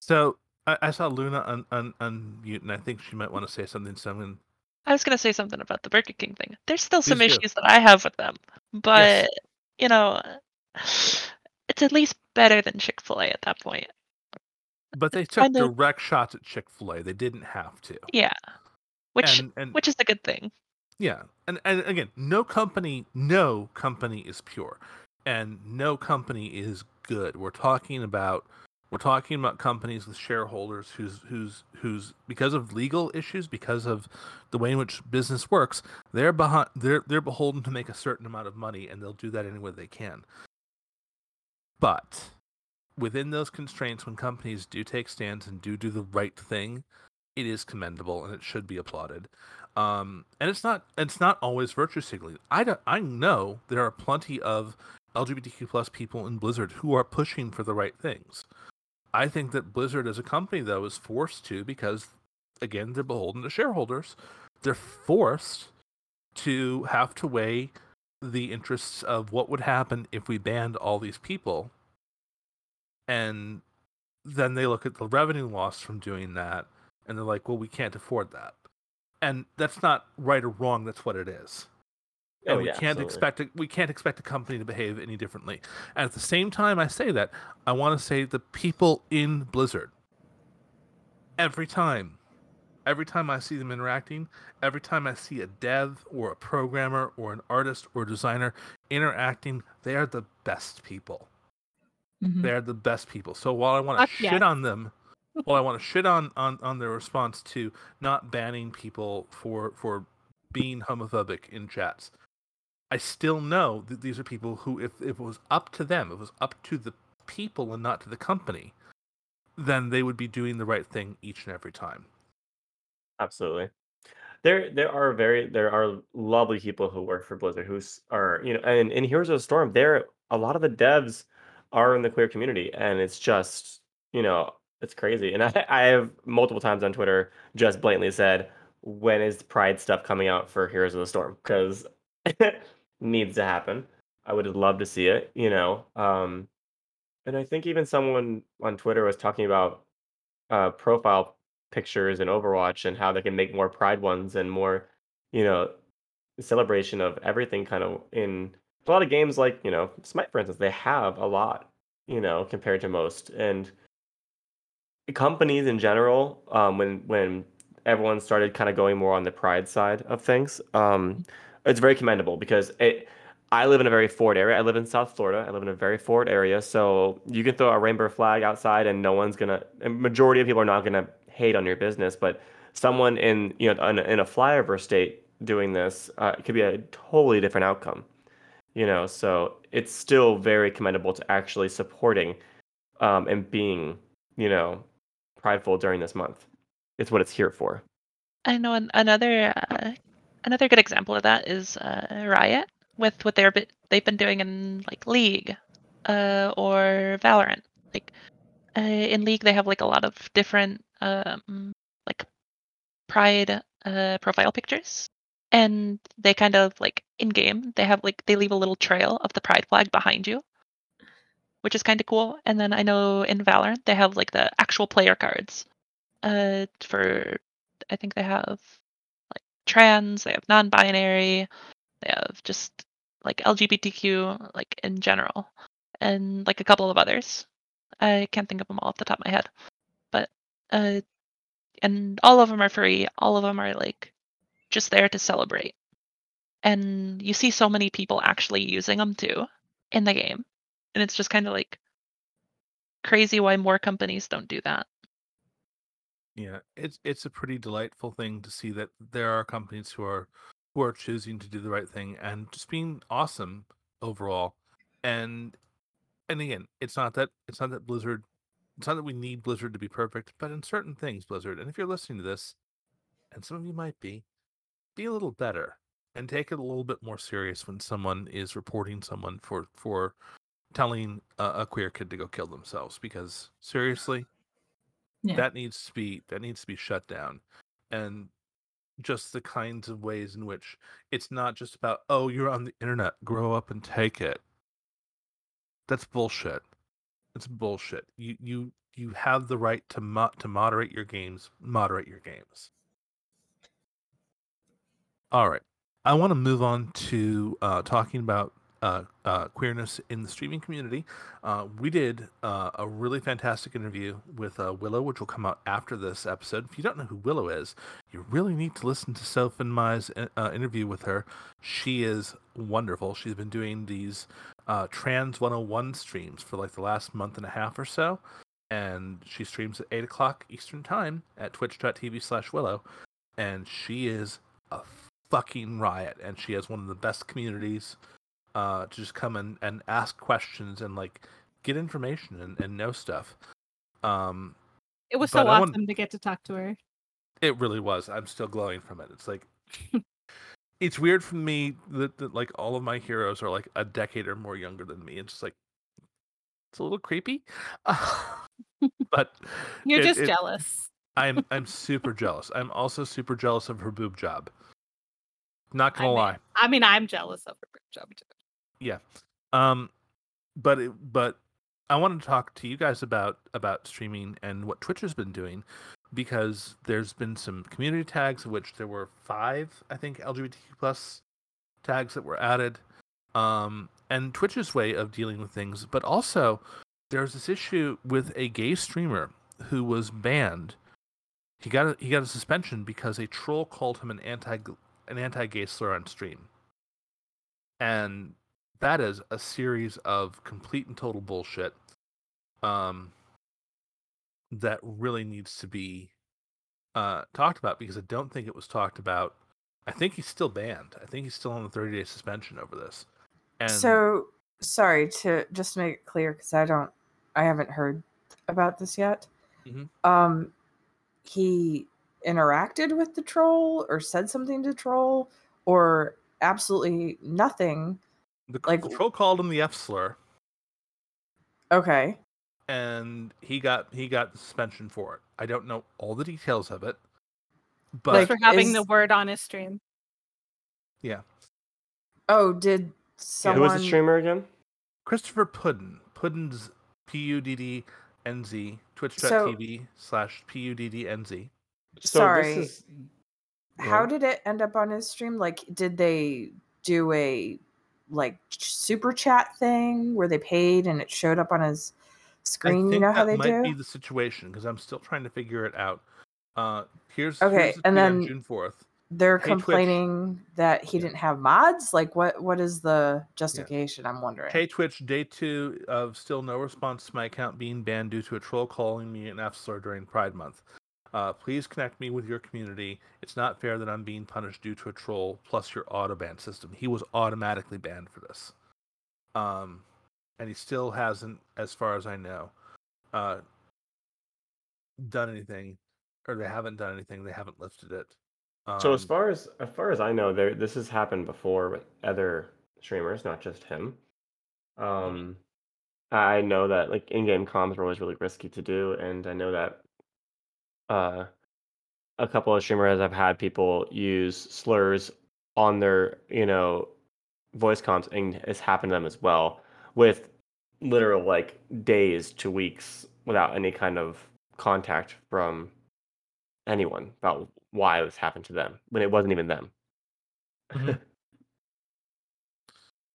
So I, I saw Luna on un, unmute, and I think she might want to say something. So I'm going I was gonna say something about the Burger King thing. There's still some Please do. issues that I have with them, but you know, it's at least better than Chick Fil A at that point. But they took kind of- direct shots at Chick fil A. They didn't have to. Yeah, which and, and which is a good thing. Yeah, and and again, no company, no company is pure, and no company is good. We're talking about we're talking about companies with shareholders who's who's who's because of legal issues, because of the way in which business works, they're behind they're they're beholden to make a certain amount of money, and they'll do that any way they can. But within those constraints, when companies do take stands and do do the right thing, it is commendable and it should be applauded um, and it's not it's not always virtue signaling. I don't, I know there are plenty of LGBTQ plus people in Blizzard who are pushing for the right things. I think that Blizzard as a company though is forced to because again they're beholden to shareholders. They're forced to have to weigh the interests of what would happen if we banned all these people. And then they look at the revenue loss from doing that and they're like, well, we can't afford that and that's not right or wrong. That's what it is. And Oh, we yeah, can't absolutely. expect a, we can't expect a company to behave any differently. And at the same time, I say that I want to say the people in Blizzard. Every time, every time I see them interacting, every time I see a dev or a programmer or an artist or designer interacting, they are the best people. Mhm. They're the best people. So while I want to Fuck shit yes. on them, while I want to shit on, on on their response to not banning people for for being homophobic in chats, I still know that these are people who, if, if it was up to them, it was up to the people and not to the company, then they would be doing the right thing each and every time. Absolutely. There there are very there are lovely people who work for Blizzard who are, you know, and in Heroes of the Storm, there a lot of the devs are in the queer community and it's just, you know, it's crazy. And [laughs] I, I have multiple times on Twitter just blatantly said, when is Pride stuff coming out for Heroes of the Storm? Because [laughs] needs to happen. I would love to see it, you know. Um and I think even someone on Twitter was talking about uh profile pictures in Overwatch and how they can make more Pride ones and more, you know, celebration of everything kind of in a lot of games like, you know, Smite for instance, they have a lot, you know, compared to most. And companies in general, um, when when everyone started kind of going more on the pride side of things. Um, it's very commendable because it. I live in a very forward area. I live in South Florida. I live in a very forward area, so you can throw a rainbow flag outside, and no one's gonna. A majority of people are not gonna hate on your business, but someone in you know in a, in a flyover state doing this uh, could be a totally different outcome. You know, so it's still very commendable to actually supporting um, and being you know prideful during this month. It's what it's here for. I know an, another uh, another good example of that is uh, Riot with what they're they've been doing in like League uh, or Valorant. Like uh, in League, they have like a lot of different um, like Pride uh, profile pictures, and they kind of like in game they have like they leave a little trail of the Pride flag behind you, which is kind of cool. And then I know in Valorant they have like the actual player cards uh, for I think they have trans, they have non-binary, they have just like LGBTQ, like in general, and like a couple of others. I can't think of them all off the top of my head, but uh, and all of them are free. All of them are like just there to celebrate, and you see so many people actually using them too in the game, and it's just kind of like crazy why more companies don't do that. Yeah, it's it's a pretty delightful thing to see that there are companies who are who are choosing to do the right thing and just being awesome overall. And and again, it's not that it's not that Blizzard it's not that we need Blizzard to be perfect, but in certain things, Blizzard, and if you're listening to this, and some of you might be, be a little better and take it a little bit more serious when someone is reporting someone for for telling a, a queer kid to go kill themselves because seriously Yeah. that needs to be that needs to be shut down. And just the kinds of ways in which it's not just about oh you're on the internet grow up and take it. That's bullshit. It's bullshit. You you you have the right to mo- to moderate your games moderate your games. All right. I want to move on to uh, talking about uh, uh, queerness in the streaming community uh, we did uh, a really fantastic interview with uh, Willow, which will come out after this episode. If you don't know who Willow is, you really need to listen to Soph and Mai's uh, interview with her. She is wonderful. She's been doing these Trans 101 streams for like the last month and a half or so. And she streams at 8 o'clock Eastern Time at twitch.tv slash Willow. And she is a fucking riot. And she has one of the best communities uh, to just come and, and ask questions and like get information and, and know stuff. Um, It was so awesome to get to talk to her. it really was. I'm still glowing from it. It's like [laughs] it's weird for me that, that like all of my heroes are like a decade or more younger than me. It's just like it's a little creepy. [laughs] but [laughs] You're It- just it- jealous. I'm I'm super jealous. I'm also super jealous of her boob job. Not gonna I mean, lie. I mean, I'm jealous of her boob job too. Yeah. Um but it, but I wanted to talk to you guys about about streaming and what Twitch has been doing because there's been some community tags of which there were 5 I think LGBTQ plus tags that were added. Um and Twitch's way of dealing with things but also there's this issue with a gay streamer who was banned. He got a, he got a suspension because a troll called him an anti an anti-gay slur on stream. And that is a series of complete and total bullshit um that really needs to be uh talked about because I don't think it was talked about. I think he's still banned. I think he's still on the 30 day suspension over this. And so sorry to just make it clear because I don't, I haven't heard about this yet. Mhm. Um, he interacted with the troll or said something to troll or absolutely nothing. The, like- the troll called him the F slur Okay. and he got he got suspension for it. I don't know all the details of it. But Like, for having the word on his stream. yeah, Oh, did Who someone? was the streamer again? Christopher Puddin. Puddin's P U D D N Z, So- twitch.tv slash P U D D N Z. So Sorry. This is, How Yeah. did it end up on his stream? Like, did they do a like super chat thing where they paid and it showed up on his screen? You know how that they might do? be the situation because I'm still trying to figure it out. Uh, here's Okay, here's the and then- June fourth. They're Hey, Twitch. complaining that he Yeah. didn't have mods. Like, what? What is the justification? I'm wondering. Hey Twitch, day two of still no response to my account being banned due to a troll calling me an F slur during Pride Month. Uh, please connect me with your community. It's not fair that I'm being punished due to a troll plus your auto ban system. He was automatically banned for this. Um, and he still hasn't, as far as I know, uh, done anything, or they haven't done anything. They haven't lifted it. Um, So as far as as far as I know, there this has happened before with other streamers, not just him. Um, I know that like in-game comms are always really risky to do, and I know that uh, a couple of streamers I've had people use slurs on their you know voice comms, and it's happened to them as well with literal like days to weeks without any kind of contact from anyone about why this happened to them when it wasn't even them. Mhm. [laughs]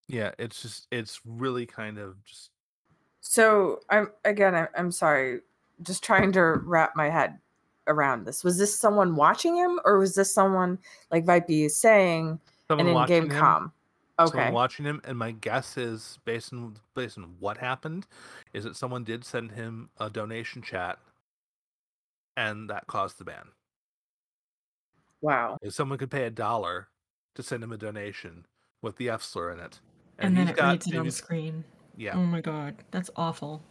yeah, it's just it's really kind of just So I'm again. I'm, I'm sorry. Just trying to wrap my head around this. Was this someone watching him, or was this someone like Vipey is saying someone an in-game watching him. com? someone Okay. watching him, and my guess is based on based on what happened, is that someone did send him a donation chat, and that caused the ban. Wow. If someone could pay a dollar to send him a donation with the F slur in it, And, then he's it got reads it on the screen. Yeah, Oh my god, that's awful.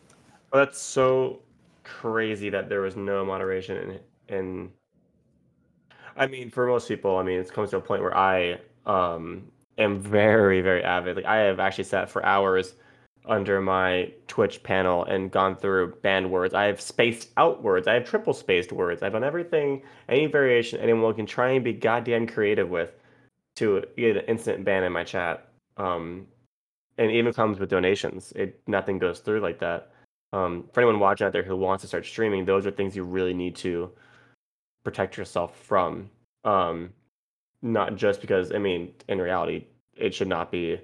Well, that's so crazy that there was no moderation in in I mean, for most people, I mean, it comes to a point where I um am very, very avid. Like I have actually sat for hours under my Twitch panel and gone through banned words. I have spaced out words. I have triple spaced words. I've done everything, any variation anyone can try and be goddamn creative with to get an instant ban in my chat. Um, and even comes with donations. It nothing goes through like that. Um, for anyone watching out there who wants to start streaming, those are things you really need to protect yourself from. Um, not just because I mean, in reality, it should not be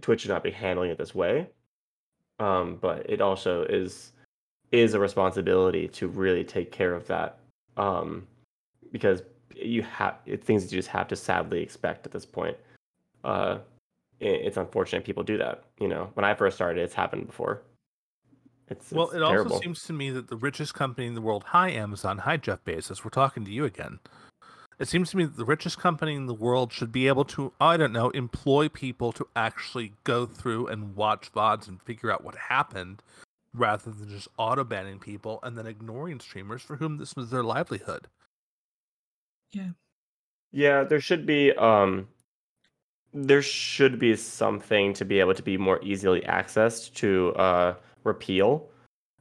Twitch should not be handling it this way. Um, but it also is is a responsibility to really take care of that. Um, because you have things that you just have to sadly expect at this point. Uh, it, it's unfortunate people do that. You know, when I first started, it's happened before. It's, well, it's it terrible. also seems to me that the richest company in the world, hi Amazon, hi Jeff Bezos, we're talking to you again. It seems to me that the richest company in the world should be able to, I don't know, employ people to actually go through and watch VODs and figure out what happened rather than just auto banning people and then ignoring streamers for whom this was their livelihood. Yeah, Yeah, there should be um there should be something to be able to be more easily accessed to uh repeal.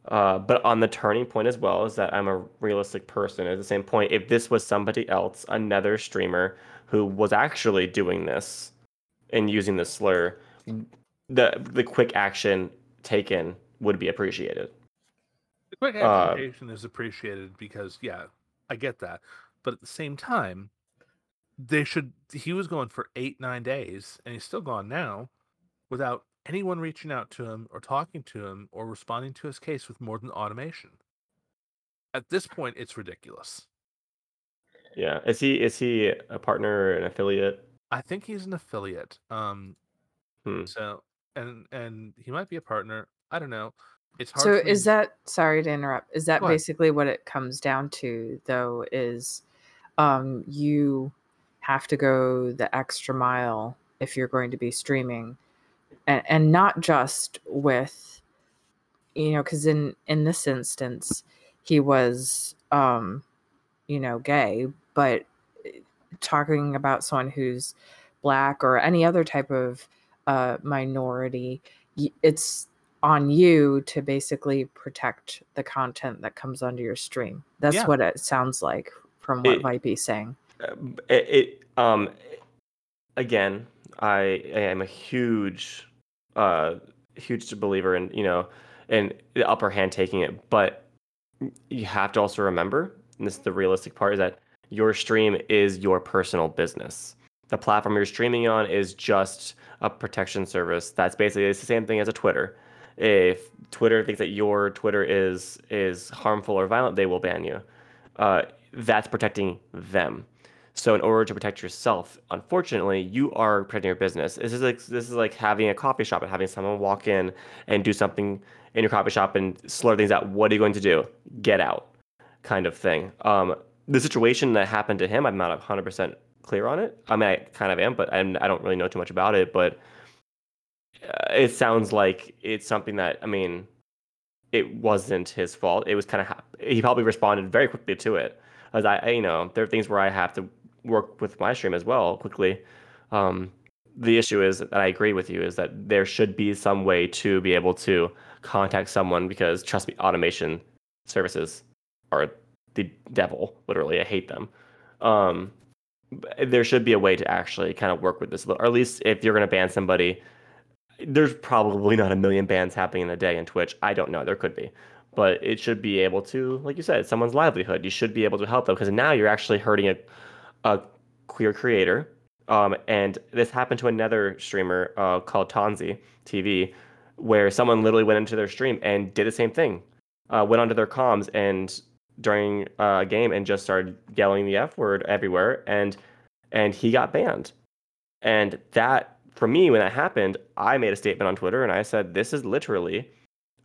Uh, but on the turning point as well is that I'm a realistic person. At the same point, if this was somebody else, another streamer who was actually doing this and using the slur, the the quick action taken would be appreciated. The quick Uh, is appreciated because, yeah, I get that. But at the same time, they should. He was going for eight, nine days, and he's still gone now without anyone reaching out to him or talking to him or responding to his case with more than automation. At this point, it's ridiculous. Yeah, is he is he a partner, or an affiliate? I think he's an affiliate. Um, Hmm. so and and he might be a partner. I don't know. It's hard. So for me is that sorry to interrupt? Is that Go ahead. basically what it comes down to though is um you have to go the extra mile if you're going to be streaming and, and not just with you know cuz in in this instance he was um you know gay but eh, talking about someone who's black or any other type of uh minority it's on you to basically protect the content that comes onto your stream. That's Yeah. what it sounds like from what It- Vipey's saying. Uh, it, it um again i am a huge uh huge believer in you know in the upper hand taking it. But you have to also remember and this is the realistic part is that your stream is your personal business. The platform you're streaming on is just a protection service. That's basically it's the same thing as a twitter. If twitter thinks that your twitter is is harmful or violent they will ban you. Uh, that's protecting them. So in order to protect yourself, unfortunately, you are protecting your business. This is like this is like having a coffee shop and having someone walk in and do something in your coffee shop and slur things out. What are you going to do? Get out, kind of thing. Um, the situation that happened to him, I'm not 100% clear on it. I mean, I kind of am, but I'm, I don't really know too much about it. But uh, it sounds like it's something that I mean, it wasn't his fault. It was kind of ha- he probably responded very quickly to it. As I, you know, there are things where I have to work with my stream as well quickly. Um, the issue is that I agree with you is that there should be some way to be able to contact someone because trust me, automation services are the devil. Literally, I hate them. Um, there should be a way to actually kind of work with this, or at least if you're going to ban somebody, there's probably not a million bans happening in a day in Twitch. I don't know. There could be. But it should be able to, like you said, someone's livelihood. You should be able to help them because now you're actually hurting a, a queer creator. Um, and this happened to another streamer uh, called Tonzi TV, where someone literally went into their stream and did the same thing. Uh, went onto their comms and during uh, a game and just started yelling the F word everywhere, and and he got banned. And that for me, when that happened, I made a statement on Twitter and I said, "This is literally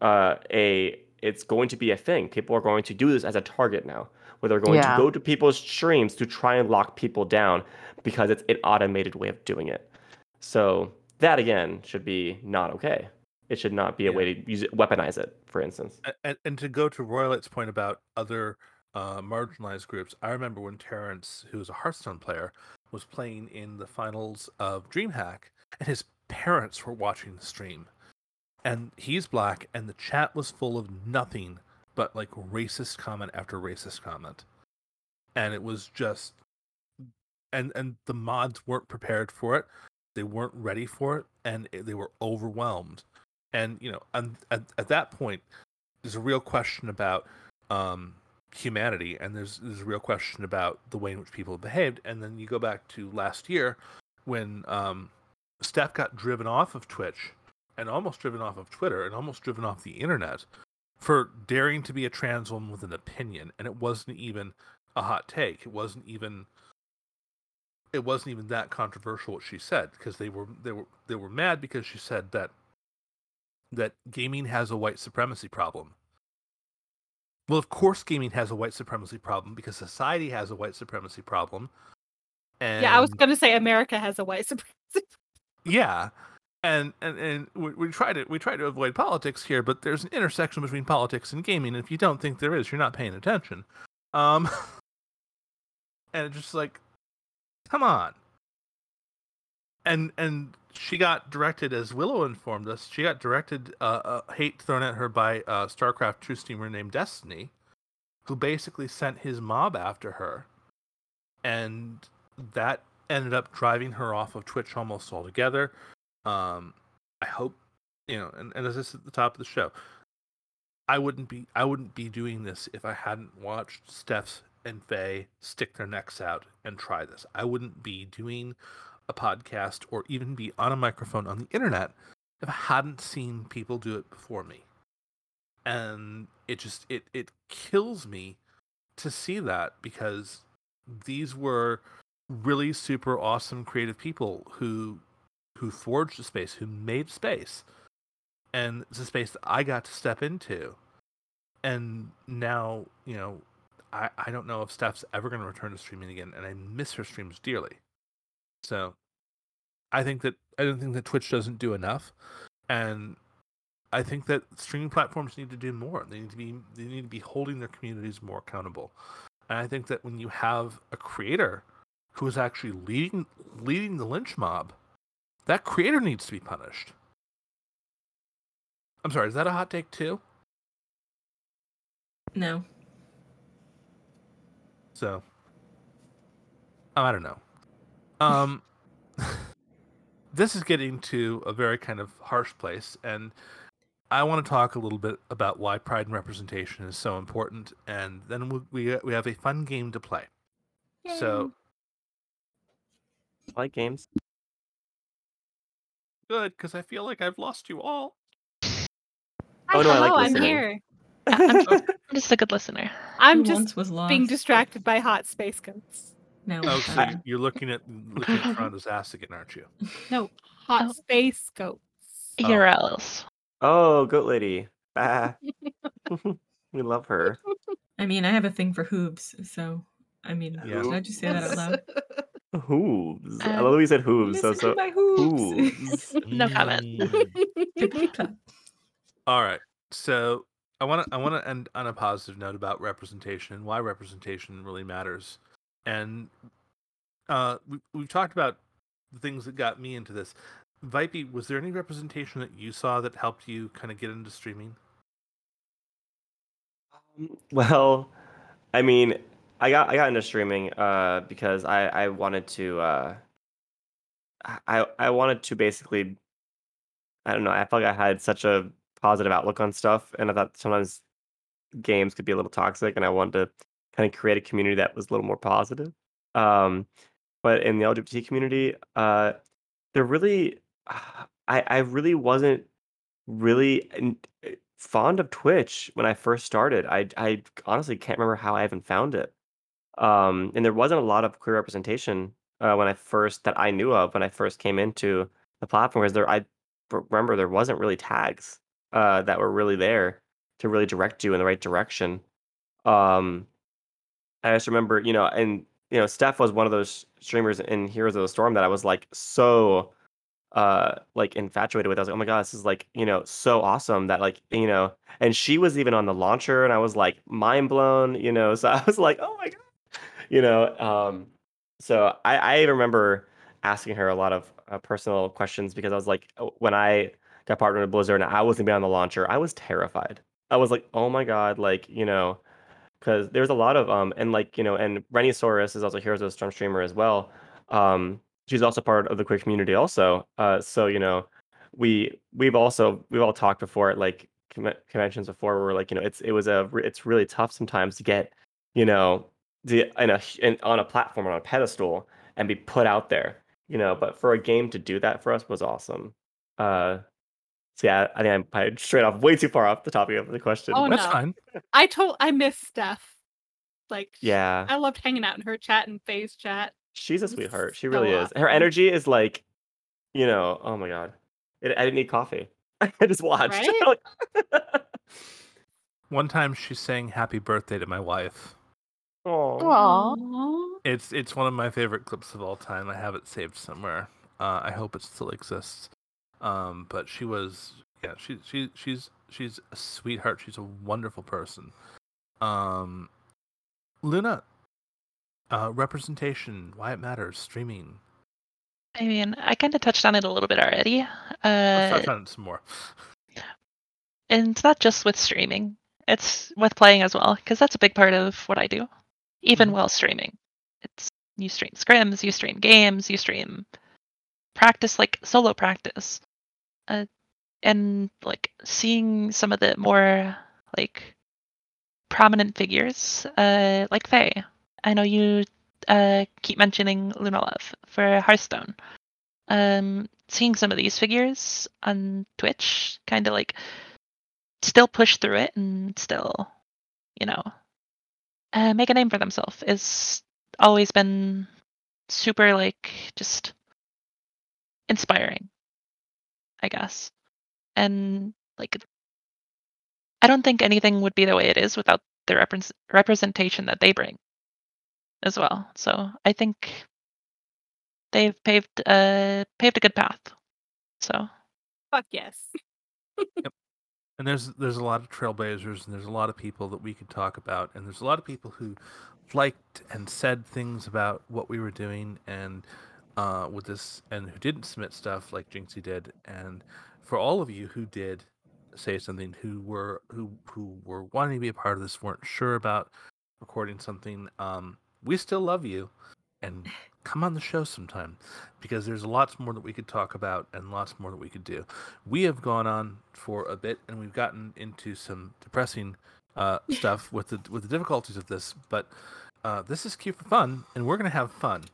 uh, a. It's going to be a thing. People are going to do this as a target now, where they're going Yeah. to go to people's streams to try and lock people down because it's an automated way of doing it. So that again should be not okay. It should not be a Yeah. way to use it, weaponize it, for instance. And, and to go to Royalite's point about other uh, marginalized groups, I remember when Terrence, who was a Hearthstone player, was playing in the finals of DreamHack, and his parents were watching the stream, and he's black, and the chat was full of nothing but like racist comment after racist comment, and it was just, and and the mods weren't prepared for it, they weren't ready for it, and they were overwhelmed. And you know and at, at that point there's a real question about um humanity and there's there's a real question about the way in which people have behaved. And then you go back to last year when um steph got driven off of twitch and almost driven off of twitter and almost driven off the internet for daring to be a trans woman with an opinion and it wasn't even a hot take it wasn't even it wasn't even that controversial what she said because they were they were they were mad because she said that that gaming has a white supremacy problem. Well, of course, gaming has a white supremacy problem because society has a white supremacy problem. And Yeah, I was going to say America has a white [laughs] supremacy. yeah, and and and we, we try to we try to avoid politics here, but there's an intersection between politics and gaming. And if you don't think there is, you're not paying attention. Um, [laughs] and it's just like, come on. And and she got directed, as Willow informed us, she got directed uh, uh, hate thrown at her by a StarCraft 2 streamer named Destiny, who basically sent his mob after her, and that ended up driving her off of Twitch almost altogether. Um, I hope you know, and, and as I said at the top of the show, I wouldn't be I wouldn't be doing this if I hadn't watched Steph's and Faye stick their necks out and try this. I wouldn't be doing a podcast or even be on a microphone on the internet if I hadn't seen people do it before me. And it just it it kills me to see that because these were really super awesome creative people who who forged a space, who made space. And it's a space that I got to step into. And now, you know, I, I don't know if Steph's ever going to return to streaming again, and I miss her streams dearly. So I think that I don't think that Twitch doesn't do enough. And I think that streaming platforms need to do more. They need to be they need to be holding their communities more accountable. And I think that when you have a creator who is actually leading leading the lynch mob, that creator needs to be punished. I'm sorry, is that a hot take too? No. So oh, I don't know. Um [laughs] this is getting to a very kind of harsh place and I want to talk a little bit about why pride and representation is so important and then we we, we have a fun game to play. So I like games. Good cuz I feel like I've lost you all. Oh, no, I like I'm listening. here. [laughs] I'm just, I'm just a good listener. I'm Who just once was lost. being distracted by hot space goats. No. Oh, so you- you're looking at looking at Toronto's [laughs] ass again, aren't you? No, hot Oh. space goats. Oh. URLs. Oh, goat lady. Ah. [laughs] we love her. I mean, I have a thing for hooves, so I mean, Yeah. did I just say that out loud? Hooves. I Um, love that we said hooves. So Listen to so my hooves. hooves. [laughs] No comment. [laughs] Mm. All right. So I want to I want to end on a positive note about representation and why representation really matters. And uh, we we've talked about the things that got me into this. Vipey, was there any representation that you saw that helped you kind of get into streaming? Um, Well, I mean, I got I got into streaming uh because I I wanted to uh I I wanted to basically I don't know, I felt like I had such a positive outlook on stuff and I thought sometimes games could be a little toxic and I wanted to kind of create a community that was a little more positive. Um but in the LGBT community, uh there really I I really wasn't really fond of Twitch when I first started. I I honestly can't remember how I even found it. Um, and there wasn't a lot of queer representation uh, when I first that I knew of when I first came into the platform. Because there, I remember there wasn't really tags uh, that were really there to really direct you in the right direction. Um, I just remember, you know, and you know, Steph was one of those streamers in Heroes of the Storm that I was like so uh like infatuated with. I was like, oh my god, this is like, you know, so awesome that like, you know, and she was even on the launcher and I was like mind blown, you know. So [laughs] I was like, oh my god. You know, um so I I remember asking her a lot of uh, personal questions because I was like uh, when I got partnered with Blizzard and I was gonna be on the launcher, I was terrified. I was like, oh my god, like, you know, because there's a lot of um and like you know and Renisaurus is also Heroes of the Storm streamer as well. Um, she's also part of the queer community also. Uh, so you know, we we've also we've all talked before at like conventions before where we're like you know it's it was a it's really tough sometimes to get you know the in a h- in, on a platform on a pedestal and be put out there you know but for a game to do that for us was awesome uh so yeah i think i'm I straight off way too far off the topic of the question Oh, That's no. fine. I told I miss Steph. Like yeah I loved hanging out in her chat and Faye's chat. She's a sweetheart. She so really is. Her energy is like, you know, oh my god. It, I didn't need coffee. [laughs] I just watched. [laughs] Right? One time she sang "Happy Birthday" to my wife. Oh. Aw. Aw. It's it's one of my favorite clips of all time. I have it saved somewhere. Uh, I hope it still exists. Um, but she was yeah she she she's she's a sweetheart. She's a wonderful person. Um, Luna, uh, representation, why it matters, streaming. I mean, I kind of touched on it a little bit already. Let's Uh, touch on it some more. and it's not just with streaming; it's with playing as well, because that's a big part of what I do, even Mhm. while streaming. It's you stream scrims, you stream games, you stream practice like solo practice, uh, and like seeing some of the more like prominent figures, uh, like Faye. I know you uh, keep mentioning Luna Love for Hearthstone. Um, seeing some of these figures on Twitch, kind of like still push through it and still, you know, uh, make a name for themselves is always been super like just inspiring, I guess. And like, I don't think anything would be the way it is without the repres representation that they bring as well. So I think they've paved uh paved a good path. So Fuck yes. [laughs] and there's there's a lot of trailblazers and there's a lot of people that we could talk about and there's a lot of people who liked and said things about what we were doing and uh, with this and who didn't submit stuff like Jinxie did. And for all of you who did say something who were who who were wanting to be a part of this weren't sure about recording something um, we still love you. And come on the show sometime because there's lots more that we could talk about and lots more that we could do we have gone on for a bit and we've gotten into some depressing uh, [laughs] stuff with the with the difficulties of this, but uh, this is Queue for Fun, and we're gonna have fun.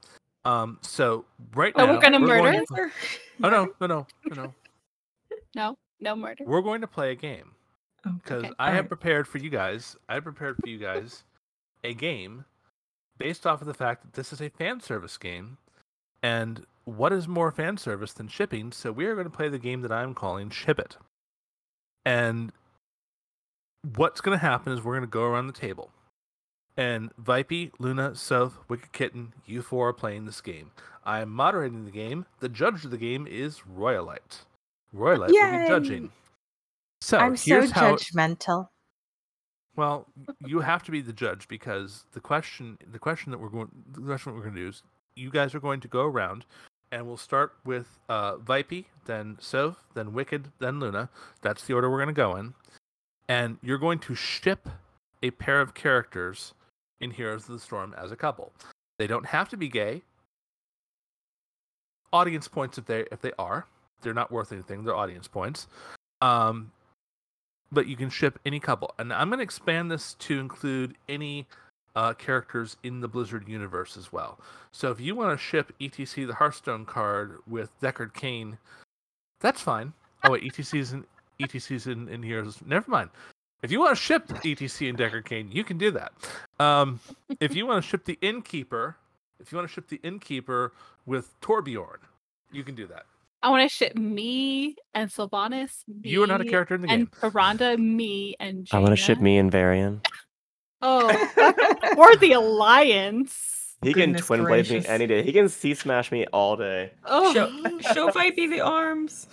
Um, so right Oh, now we're gonna murder? going to- Oh no, [laughs] no, no, no, no. No, no murder. We're going to play a game. Because okay. I have alright. prepared for you guys. I prepared for you guys a game based off of the fact that this is a fan service game, and what is more fan service than shipping? So we are going to play the game that I'm calling Ship It. And what's going to happen is we're going to go around the table, and Vipey, Luna, Soph, Wicked Kitten, you four are playing this game. I am moderating the game. The judge of the game is Royalite. Royalite will be judging. So I'm so how. Well, you have to be the judge because the question, the question that we're going, the question we're going to do is, you guys are going to go around, and we'll start with uh, Vipey, then Soph, then Wicked, then Luna. That's the order we're going to go in, and you're going to ship a pair of characters in Heroes of the Storm as a couple. They don't have to be gay. Audience points if they if they are, they're not worth anything. They're audience points. Um, but you can ship any couple. And I'm going to expand this to include any uh, characters in the Blizzard universe as well. So if you want to ship ETC the Hearthstone card with Deckard Cain, that's fine. Oh wait, ETC's in ETC's in, in Heroes. Never mind. If you want to ship ETC and Deckard Cain, you can do that. Um, if you want to ship the Innkeeper, if you want to ship the Innkeeper with Torbjorn, you can do that. I want to ship me and Sylvanas. You are not a character in the game. and game. Veranda, me and I want to ship me and Varian. Oh, [laughs] [laughs] or the Alliance. He can twin blade me any day. He can C smash me all day. Oh, Show, show Vipey the arms.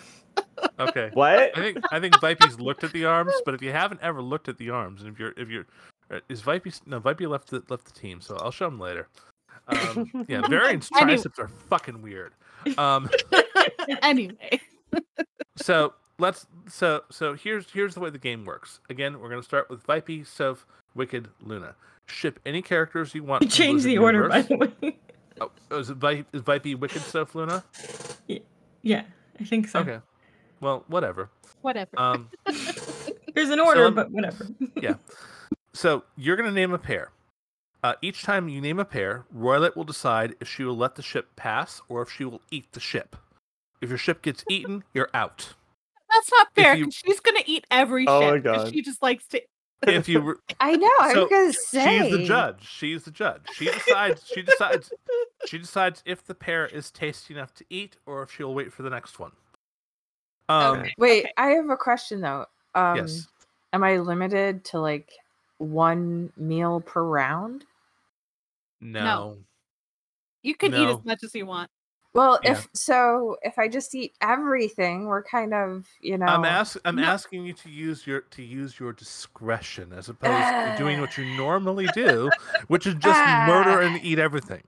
Okay. What? I think I think Vipey's looked at the arms, but if you haven't ever looked at the arms, and if you're if you're uh, is Vipey no Vipey left the left the team, so I'll show him later. Um, yeah, [laughs] Varian's triceps are fucking weird. Um, [laughs] anyway. so let's so so here's here's the way the game works. Again, we're gonna start with Vipey, Soph, Wicked, Luna. Ship any characters you want. We from changed Blizzard the order, by the way. Oh, oh, is it Vi- is Vipey, Wicked, Soph, Luna? yeah, yeah, I think so. Okay. Well, whatever. Whatever. Um, [laughs] There's an order, lem- but whatever. [laughs] Yeah. So you're going to name a pair. Uh, each time you name a pair, Royalite will decide if she will let the ship pass or if she will eat the ship. If your ship gets eaten, you're out. That's not fair. you- She's gonna eat every Oh my God. She just likes to. If you, [laughs] re- I know. I So, was gonna say she's the judge. She's the judge. She decides. She decides. She decides if the pear is tasty enough to eat or if she'll wait for the next one. Um, Okay. Wait, Okay. I have a question though. Um, yes. Am I limited to like one meal per round? No. no. You can eat as much as you want. Well, Yeah. if so, if I just eat everything, we're kind of, you know. I'm ask, I'm No. asking you to use your to use your discretion as opposed to doing what you [sighs] normally do, which is just murder and ah. eat everything.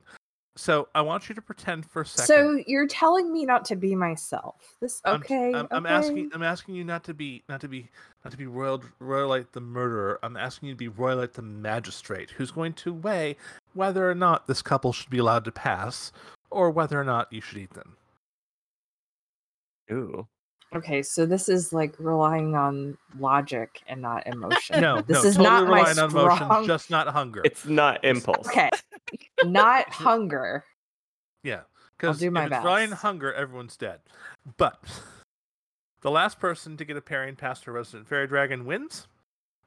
So I want you to pretend for a second. So you're telling me not to be myself. This I'm- okay? I'm, I'm asking. I'm asking you not to be not to be not to be royal royalite the murderer. I'm asking you to be royalite the magistrate, who's going to weigh whether or not this couple should be allowed to pass, or whether or not you should eat them. Ooh. Okay, so this is like relying on logic and not emotion. No, this no, is totally not my relying on emotion, strong- just not hunger. It's not impulse. Okay, not hunger. Yeah, because do if my it's relying on hunger, everyone's dead. But the last person to get a pairing past a resident fairy dragon wins.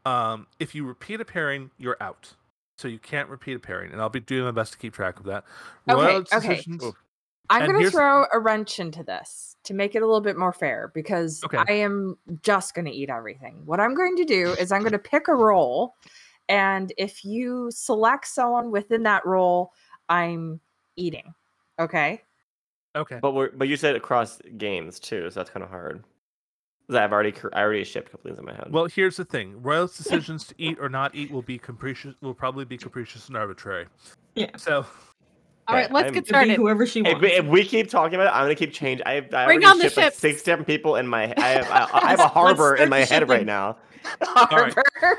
Um, if you repeat a pairing, you're out. So you can't repeat a pairing, and I'll be doing my best to keep track of that. Okay, okay. decisions- Oof. I'm going to throw a wrench into this to make it a little bit more fair because Okay. I am just going to eat everything. What I'm going to do is I'm going to pick a role, and if you select someone within that role, I'm eating. Okay. Okay. But we're but you said across games too, so that's kind of hard. 'Cause I've already I already shipped a couple things in my head. Well, here's the thing: Royal's decisions to eat or not eat will be capricious. Will probably be capricious and arbitrary. Yeah. So All right, let's I'm- get started. whoever she if, wants. we- if we keep talking about it, I'm gonna keep changing. I, I Bring already on the shipped like ships. six different people in my. I have I, [laughs] I have a Let's- let's harbor in my the head right shipping. now. [laughs] right.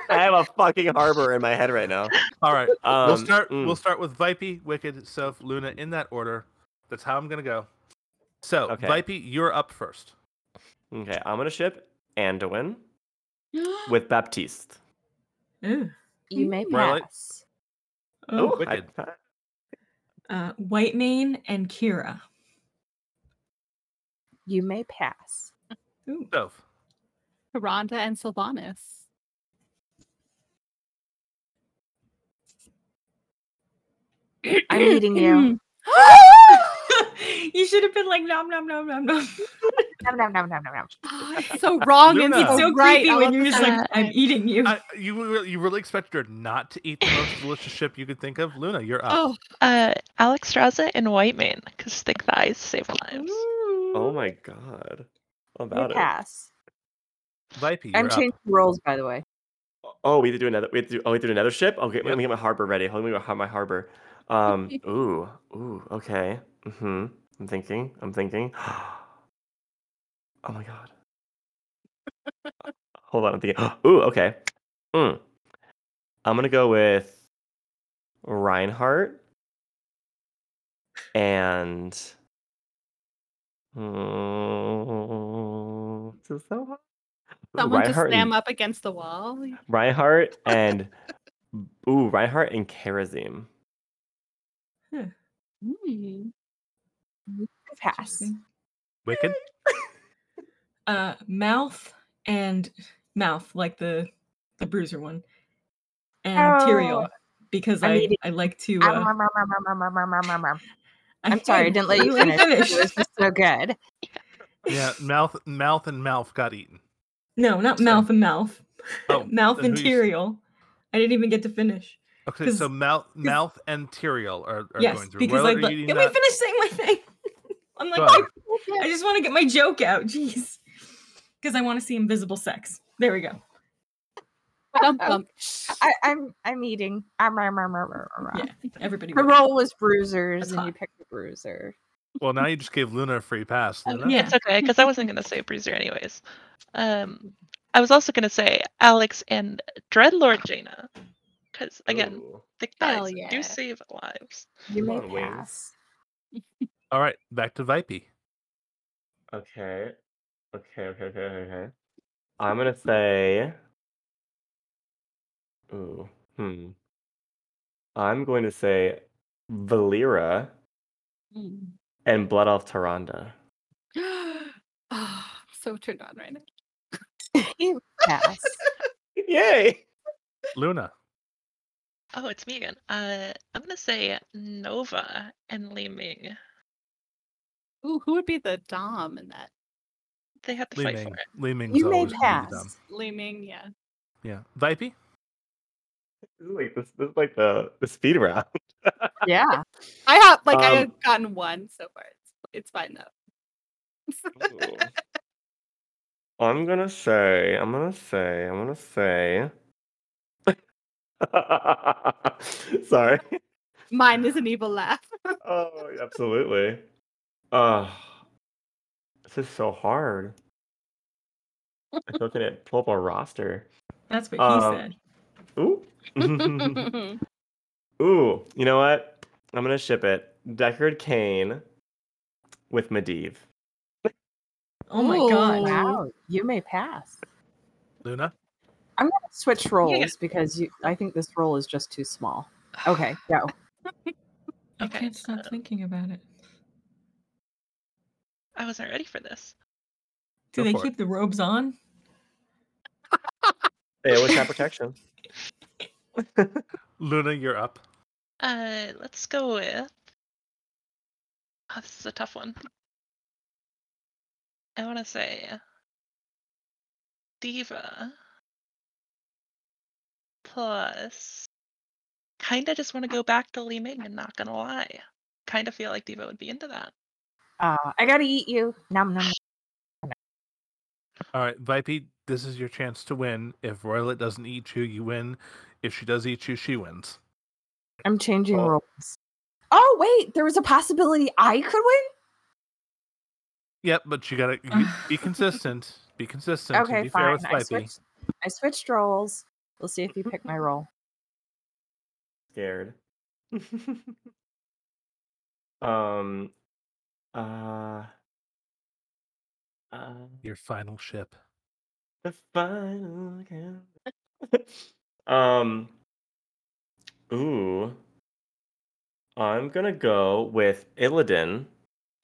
I have a fucking harbor in my head right now. all right, Um, we'll start. mm. We'll start with Vipey, Wicked, Soph, Luna in that order. That's how I'm gonna go. So, Okay. Vipey, you're up first. Okay, I'm gonna ship Anduin [gasps] with Baptiste. Ooh. You may pass. Oh, oh I, pa- uh, White Mane and Kira. You may pass. Ooh. Oh. And Sylvanas. I'm eating [clears throat] you. [gasps] [gasps] [laughs] you should have been like nom nom nom nom nom. Nom, nom, nom, nom, nom, nom. [laughs] Oh, it's so wrong and Luna. so, It's so right. creepy when you're just like, I'm eating you. I, you you really expected her not to eat the most delicious ship you could think of? Luna, you're up. Oh, Uh, Alexstrasza in Whitemane, because thick thighs save lives. Oh my god. How You about it? pass. Vipey, you're I'm up. changing roles, by the way. Oh, we have to do another. We have to do. Oh, we have to do another ship. Okay, let me get my harbor ready. Hold let me get my harbor. Um. [laughs] ooh. Ooh. Okay. Mm-hmm. I'm thinking. I'm thinking. [gasps] Oh my god. [laughs] Hold on. I'm thinking. [gasps] Ooh. Okay. Mm. I'm gonna go with Reinhardt and. Mm, this [sighs] is so hard. Ooh, someone to Reinhardt and- slam up against the wall. Reinhardt [laughs] and ooh, Reinhardt and Kharazim. Hmm. Pass. Wicked. [laughs] uh, mouth and mouth, like the the Bruiser one, and oh. Because I, I, I like to. Ah, uh, um, um, um, I'm sorry, I didn't let [laughs] you finish. finish. It was just so good. Yeah, [laughs] mouth, mouth, and mouth got eaten. No, not so. mouth and mouth. Oh, mouth and Tyrael. I didn't even get to finish. Okay, 'Cause- so mouth, mouth, and Tyrael are, are yes, going through. because Where I are let, eating let that? me finish saying my thing. [laughs] I'm like, Go. I just want to get my joke out. Jeez, because I want to see invisible sex. There we go. Bum, bum. [laughs] I, I'm I'm eating. Um, um, um, um, um, um. Yeah, everybody. The role was bruisers, and you picked the bruiser. Well, now you just gave Luna a free pass. Oh, Luna? yeah. It's okay, because I wasn't gonna say Bruiser anyways. Um, I was also gonna say Alex and Dreadlord Jaina, because again, Ooh. thick Hell thighs yeah. do save lives. You may Come on, wings. pass. All right, back to Vipey. Okay. Okay. Okay. Okay. Okay. I'm gonna say. Ooh. Hmm. I'm going to say Valeera Mm. and Blood Elf Taranda. oh, [gasps] I'm so turned on right now. You pass. [laughs] Yay! Luna. Oh, it's me again. Uh, I'm gonna say Nova and Li Ming. Ooh, who would be the Dom in that? They have to Li fight Ming. for it. Li Ming's You may always gonna be pass. dumb. Li Ming, yeah. Yeah. Vipey? This is like this, this is like the the speed round. [laughs] Yeah. I have like I Um, have gotten one so far. It's it's fine though. Ooh. I'm gonna say. I'm gonna say. I'm gonna say. [laughs] Sorry. Mine is an evil laugh. [laughs] Oh, absolutely. Oh, this is so hard. I'm looking at pull up a roster. That's what he Um, said. Ooh. [laughs] Ooh. You know what? I'm gonna ship it. Deckard Cain with Medivh. Oh my Ooh. god. Wow. You may pass. Luna? I'm gonna switch roles because you. I think this role is just too small. Okay, [sighs] go. I Okay, can't stop so- thinking about it. I wasn't ready for this. Do Go they for it. keep the robes on? They always have protection. [laughs] [laughs] Luna, you're up. Uh, let's go with. Oh, this is a tough one. I want to say D.Va plus. Kind of just want to go back to Li Ming and not gonna lie. Kind of feel like D.Va would be into that. Uh, I gotta eat you. Nom nom. [sighs] All right, Vipey, this is your chance to win. If Royalite doesn't eat you, you win. If she does eat you, she wins. I'm changing Oh. roles. Oh wait, there was a possibility I could win. Yep, but you gotta you, [laughs] be consistent. Be consistent. Okay, be fair fine. with I switched. I switched roles. We'll see if you pick my [laughs] role. Scared. [laughs] um. Uh. Uh. Your final ship. The final [laughs] um. Ooh. I'm gonna go with Illidan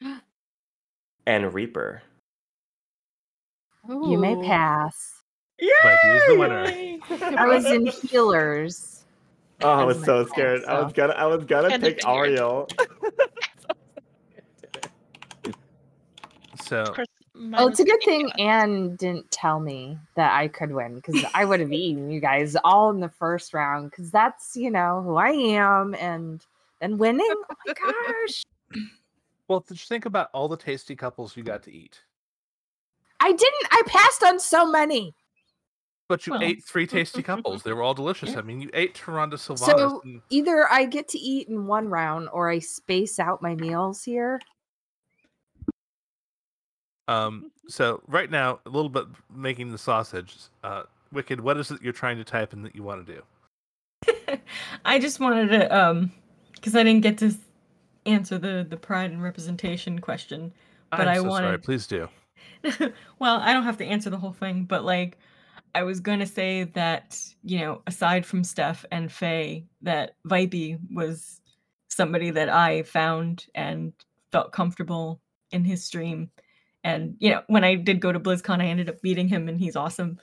[gasps] and Reaper. You may Ooh. Pass. Vipey is the winner. I was in [laughs] healers. Oh, I was so pet, scared. I was gonna I was gonna Kinda pick figured. Auriel. [laughs] So Of course, mine oh, Well, it's a good thing Anne didn't tell me that I could win because I would have eaten you guys all in the first round because that's, you know, who I am. And then winning, oh my [laughs] gosh. well, just think about all the tasty couples you got to eat. I didn't, I passed on so many. But you Well. ate three tasty couples. They were all [laughs] delicious. I mean, you ate Taronda Sylvanas. So and- either I get to eat in one round or I space out my meals here. Um, so right now, a little bit making the sausage. Uh, Wicked, what is it you're trying to type in that you want to do? [laughs] I just wanted to um because I didn't get to answer the the pride and representation question. But I'm I so sorry. Please do. [laughs] well, I don't have to answer the whole thing, but like I was gonna say that, you know, aside from Steph and Faye, that Vipey was somebody that I found and felt comfortable in his stream. And you know, when I did go to BlizzCon, I ended up meeting him and he's awesome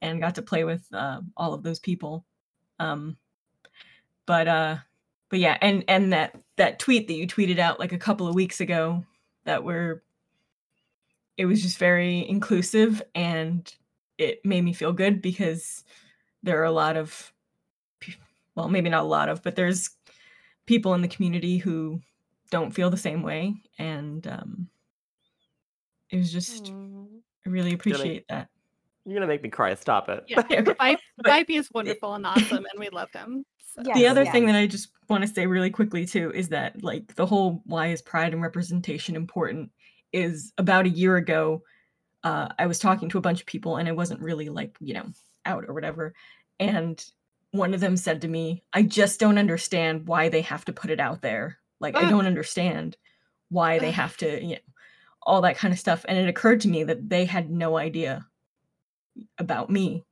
and got to play with uh, all of those people. Um but uh but yeah, and and that that tweet that you tweeted out like a couple of weeks ago that were it was just very inclusive and it made me feel good because there are a lot of well maybe not a lot of but there's people in the community who don't feel the same way and um it was just i really appreciate that You're gonna make me cry. Stop it. Yeah. [laughs] Okay, Vi- is wonderful and awesome, and we love him. So. Yeah. the Yes, other thing that I just want to say really quickly too is that like the whole why is pride and representation important is about a year ago uh, I was talking to a bunch of people and I wasn't really like you know out or whatever and one of them said to me I just don't understand why they have to put it out there. Like I don't understand why they have to you know all that kind of stuff and it occurred to me that they had no idea about me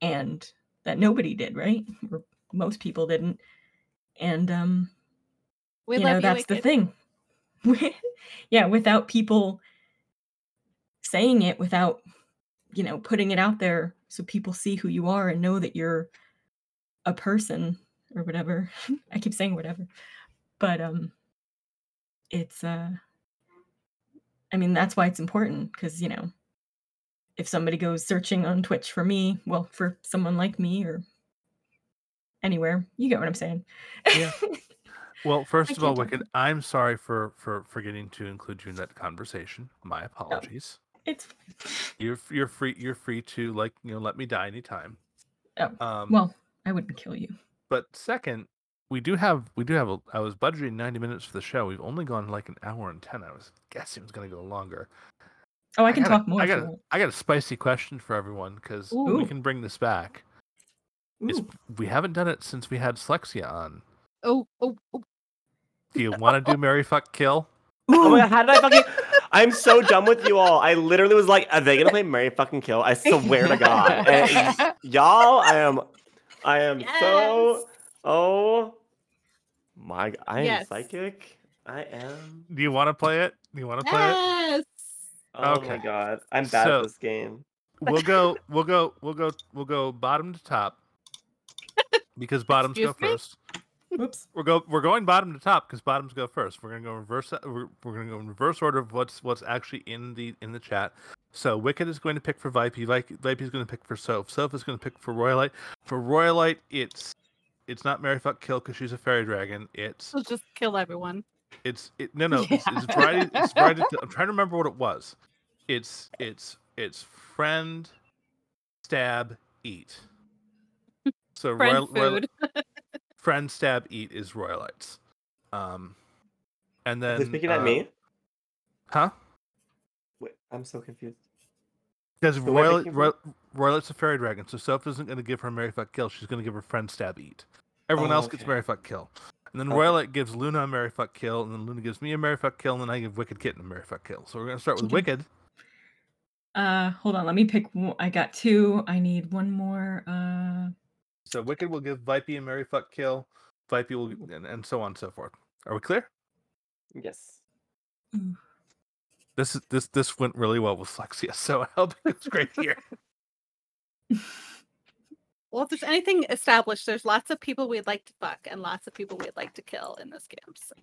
and that nobody did right? Or most people didn't and um We you know you, that's the thing. [laughs] Yeah without people saying it without you know putting it out there so people see who you are and know that you're a person or whatever [laughs] i keep saying whatever but um it's uh i mean that's why it's important because you know if somebody goes searching on twitch for me well for someone like me or anywhere you get what i'm saying Yeah. [laughs] Well, first of all, Wicked, I'm sorry for for forgetting to include you in that conversation. My apologies. It's You're you're free you're free to like you know let me die anytime. Oh, Um, well i wouldn't kill you but second, we do have we do have a. I was budgeting 90 minutes for the show. We've only gone like an hour and 10. I was guessing it was going to go longer. oh i can got a- talk more I got a, got a spicy question for everyone because we can bring this back. It's, we haven't done it since we had Slexia on. Oh, oh, oh. Do you want to do [laughs] Mary Fuck Kill? Oh my god, how did I fucking I'm so done with you all. I literally was like, are they gonna play Mary fucking kill? I swear to God. [laughs] And y'all, I am I am so oh my I am Yes. psychic. I am Do you want to play it? Do you want to play it? Yes. oh Okay. my god. I'm bad So- at this game. We'll go. [laughs] We'll go. We'll go. We'll go bottom to top because bottoms go me? first. Whoops. [laughs] We're go. We're going bottom to top because bottoms go first. We're gonna go reverse. Uh, we're, we're gonna go in reverse order of what's what's actually in the in the chat. So Wicked is going to pick for Vipey. Vipey Vipey is going to pick for Soph. Soph is going to pick for Royalite. For Royalite, it's it's not Mary Fuck Kill because she's a fairy dragon. It's We'll just kill everyone. it's it, no no it's, it's [laughs] variety. It's variety. I'm trying to remember what it was. It's it's it's friend, stab, eat. [laughs] So Friend Royal, Royal, food. Friend, stab, eat is Royalites. Um, and then Is it picking at uh, me? huh? Wait, I'm so confused. Because Who am I Royal, picking for? Royal, Royalite's a fairy dragon, so Soph isn't going to give her Mary Fuck Kill. She's going to give her friend stab eat. Everyone Oh, else gets okay. Mary Fuck Kill. And then Okay. Royalite gives Luna a Mary Fuck Kill, and then Luna gives me a Mary Fuck Kill, and then I give Wicked Kitten a Mary Fuck Kill. So we're going to start with Okay. Wicked. Uh, hold on. Let me pick. I got two. I need one more. Uh, So Wicked will give Vipey a Mary Fuck Kill. Vipey will, mm. and, and so on and so forth. Are we clear? Yes. ooh. This is this this went really well with Flexia, [laughs] so I hope it goes great here. [laughs] Well, if there's anything established, there's lots of people we'd like to fuck and lots of people we'd like to kill in this game. So.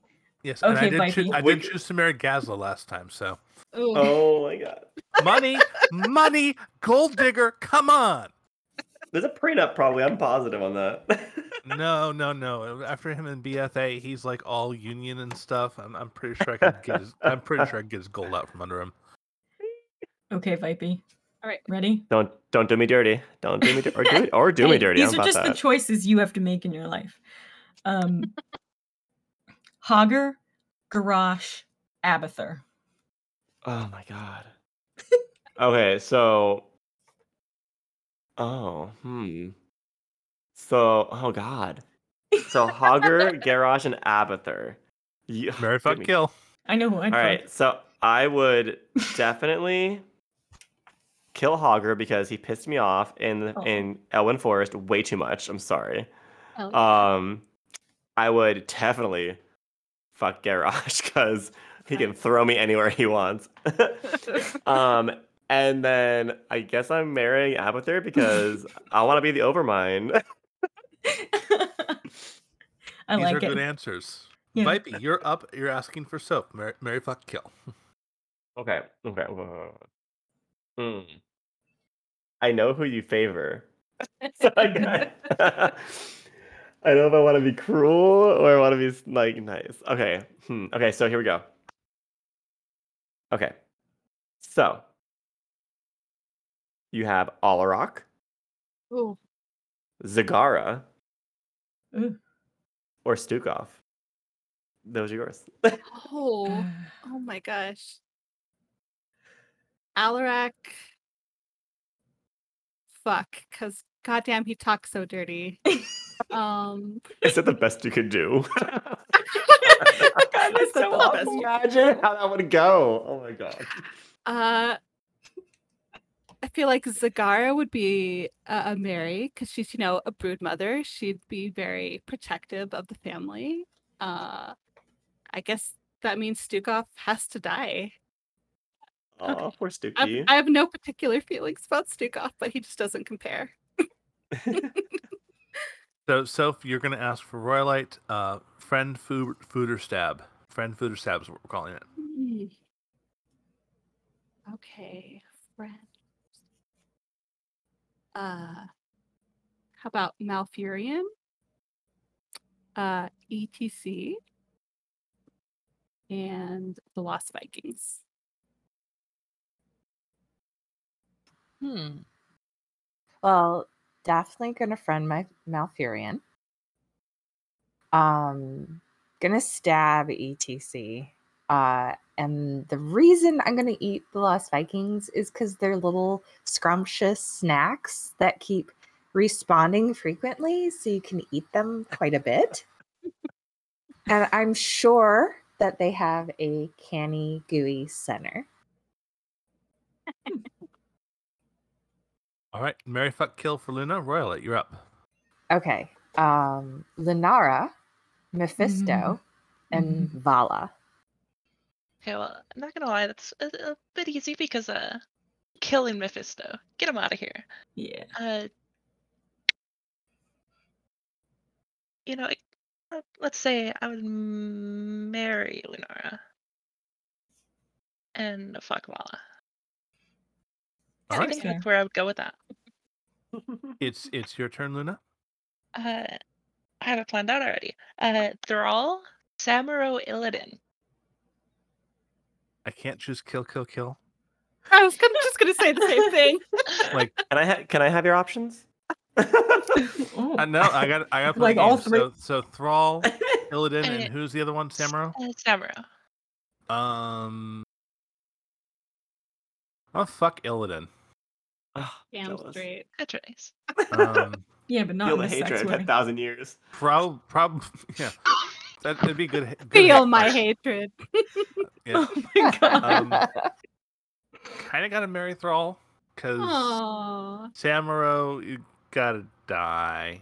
Yes, and I Okay, did, choo- Vipey. I did choose to marry Gazlowe last time, so Ooh. Oh my god. money, money, gold digger, come on. There's a prenup probably. I'm positive on that. [laughs] No, no, no. After him in BFA, he's like all union and stuff. I'm, I'm pretty sure I could get his. I'm pretty sure I could get his gold out from under him. Okay, Vipey. All right. Ready? don't don't do me dirty. Don't do me dirty. Or do it or do Hey, me dirty. These How are about just the choices you have to make in your life. Um, Hogger, Garrosh, Abathur. Oh my god. [laughs] okay, so Oh, hmm. So, oh god. So Hogger, [laughs] Garrosh, and Abathur. You, [laughs] Marry, give fuck, me- kill. I know who I'd All fuck. right, so I would [laughs] definitely kill Hogger because he pissed me off in the, Aw. in Elwynn Forest way too much. I'm sorry. Oh, Um, I would definitely fuck Garrosh because he can throw me anywhere he wants. um, and then I guess I'm marrying Abathur because I want to be the Overmind. I [laughs] These are like good answers. Yeah. Vipey, you're up. You're asking for Soph. Mary, marry fuck, kill. [laughs] Okay. Okay. Hmm. I know who you favor. [laughs] So I got- I don't know if I want to be cruel or I want to be like nice. Okay. Hmm. Okay. So here we go. Okay. So you have Alarak, Ooh. Zagara, Ooh. or Stukov. Those are yours. Oh. [sighs] Oh my gosh. Alarak. Fuck, because goddamn, he talks so dirty. [laughs] um, Is that the best you could do? [laughs] God, that's [laughs] Is so the awful. best Imagine how that would go. Oh my god. uh, I feel like Zagara would be a, a Mary because she's, you know, a brood mother. She'd be very protective of the family. Uh, I guess that means Stukov has to die. Oh, poor I, I have no particular feelings about Stukov, but he just doesn't compare. [laughs] So, Soph, you're going to ask for Royalite, uh, friend, food, food, or stab. Friend, food, or stab is what we're calling it. Okay, friend. Uh, how about Malfurion? Uh, ETC, and the Lost Vikings. Hmm. Well, definitely gonna friend my Malfurion. Um, gonna stab ETC. Uh, and the reason I'm gonna eat the Lost Vikings is because they're little scrumptious snacks that keep respawning frequently, so you can eat them quite a bit. and I'm sure that they have a canny, gooey center. All right. Marry, fuck, kill for Luna. Royalite, you're up. Okay. Um Lunara, Mephisto, and Valla. Okay, well, I'm not gonna lie, that's a, a bit easy because uh, killing Mephisto, get him out of here. Yeah. Uh, you know, like, uh, let's say I would marry Lunara and fuck Valla. All I right. think that's where I would go with that. [laughs] It's it's your turn, Luna. Uh, I have it planned out already. Uh, Thrall, Samuro Illidan. I can't choose kill, kill, kill. [laughs] I was gonna, just gonna say the same thing. [laughs] Like, Can I ha- can I have your options? Oh. I know I got I got to play [laughs] Like all games. three- So, so Thrall, Illidan, Uh, and who's the other one? Samuro. Uh, Samuro. Um. Oh fuck Illidan. Ah, Damn jealous. straight. Good choice. Um. yeah, but not Feel in the a sex hatred way. ten thousand years. prob prob yeah. That, that'd be good. [laughs] good Feel hit. my hatred. [laughs] Yeah. Oh my god. Um, kind of got to marry Thrall because Aww. Samuro, you gotta die.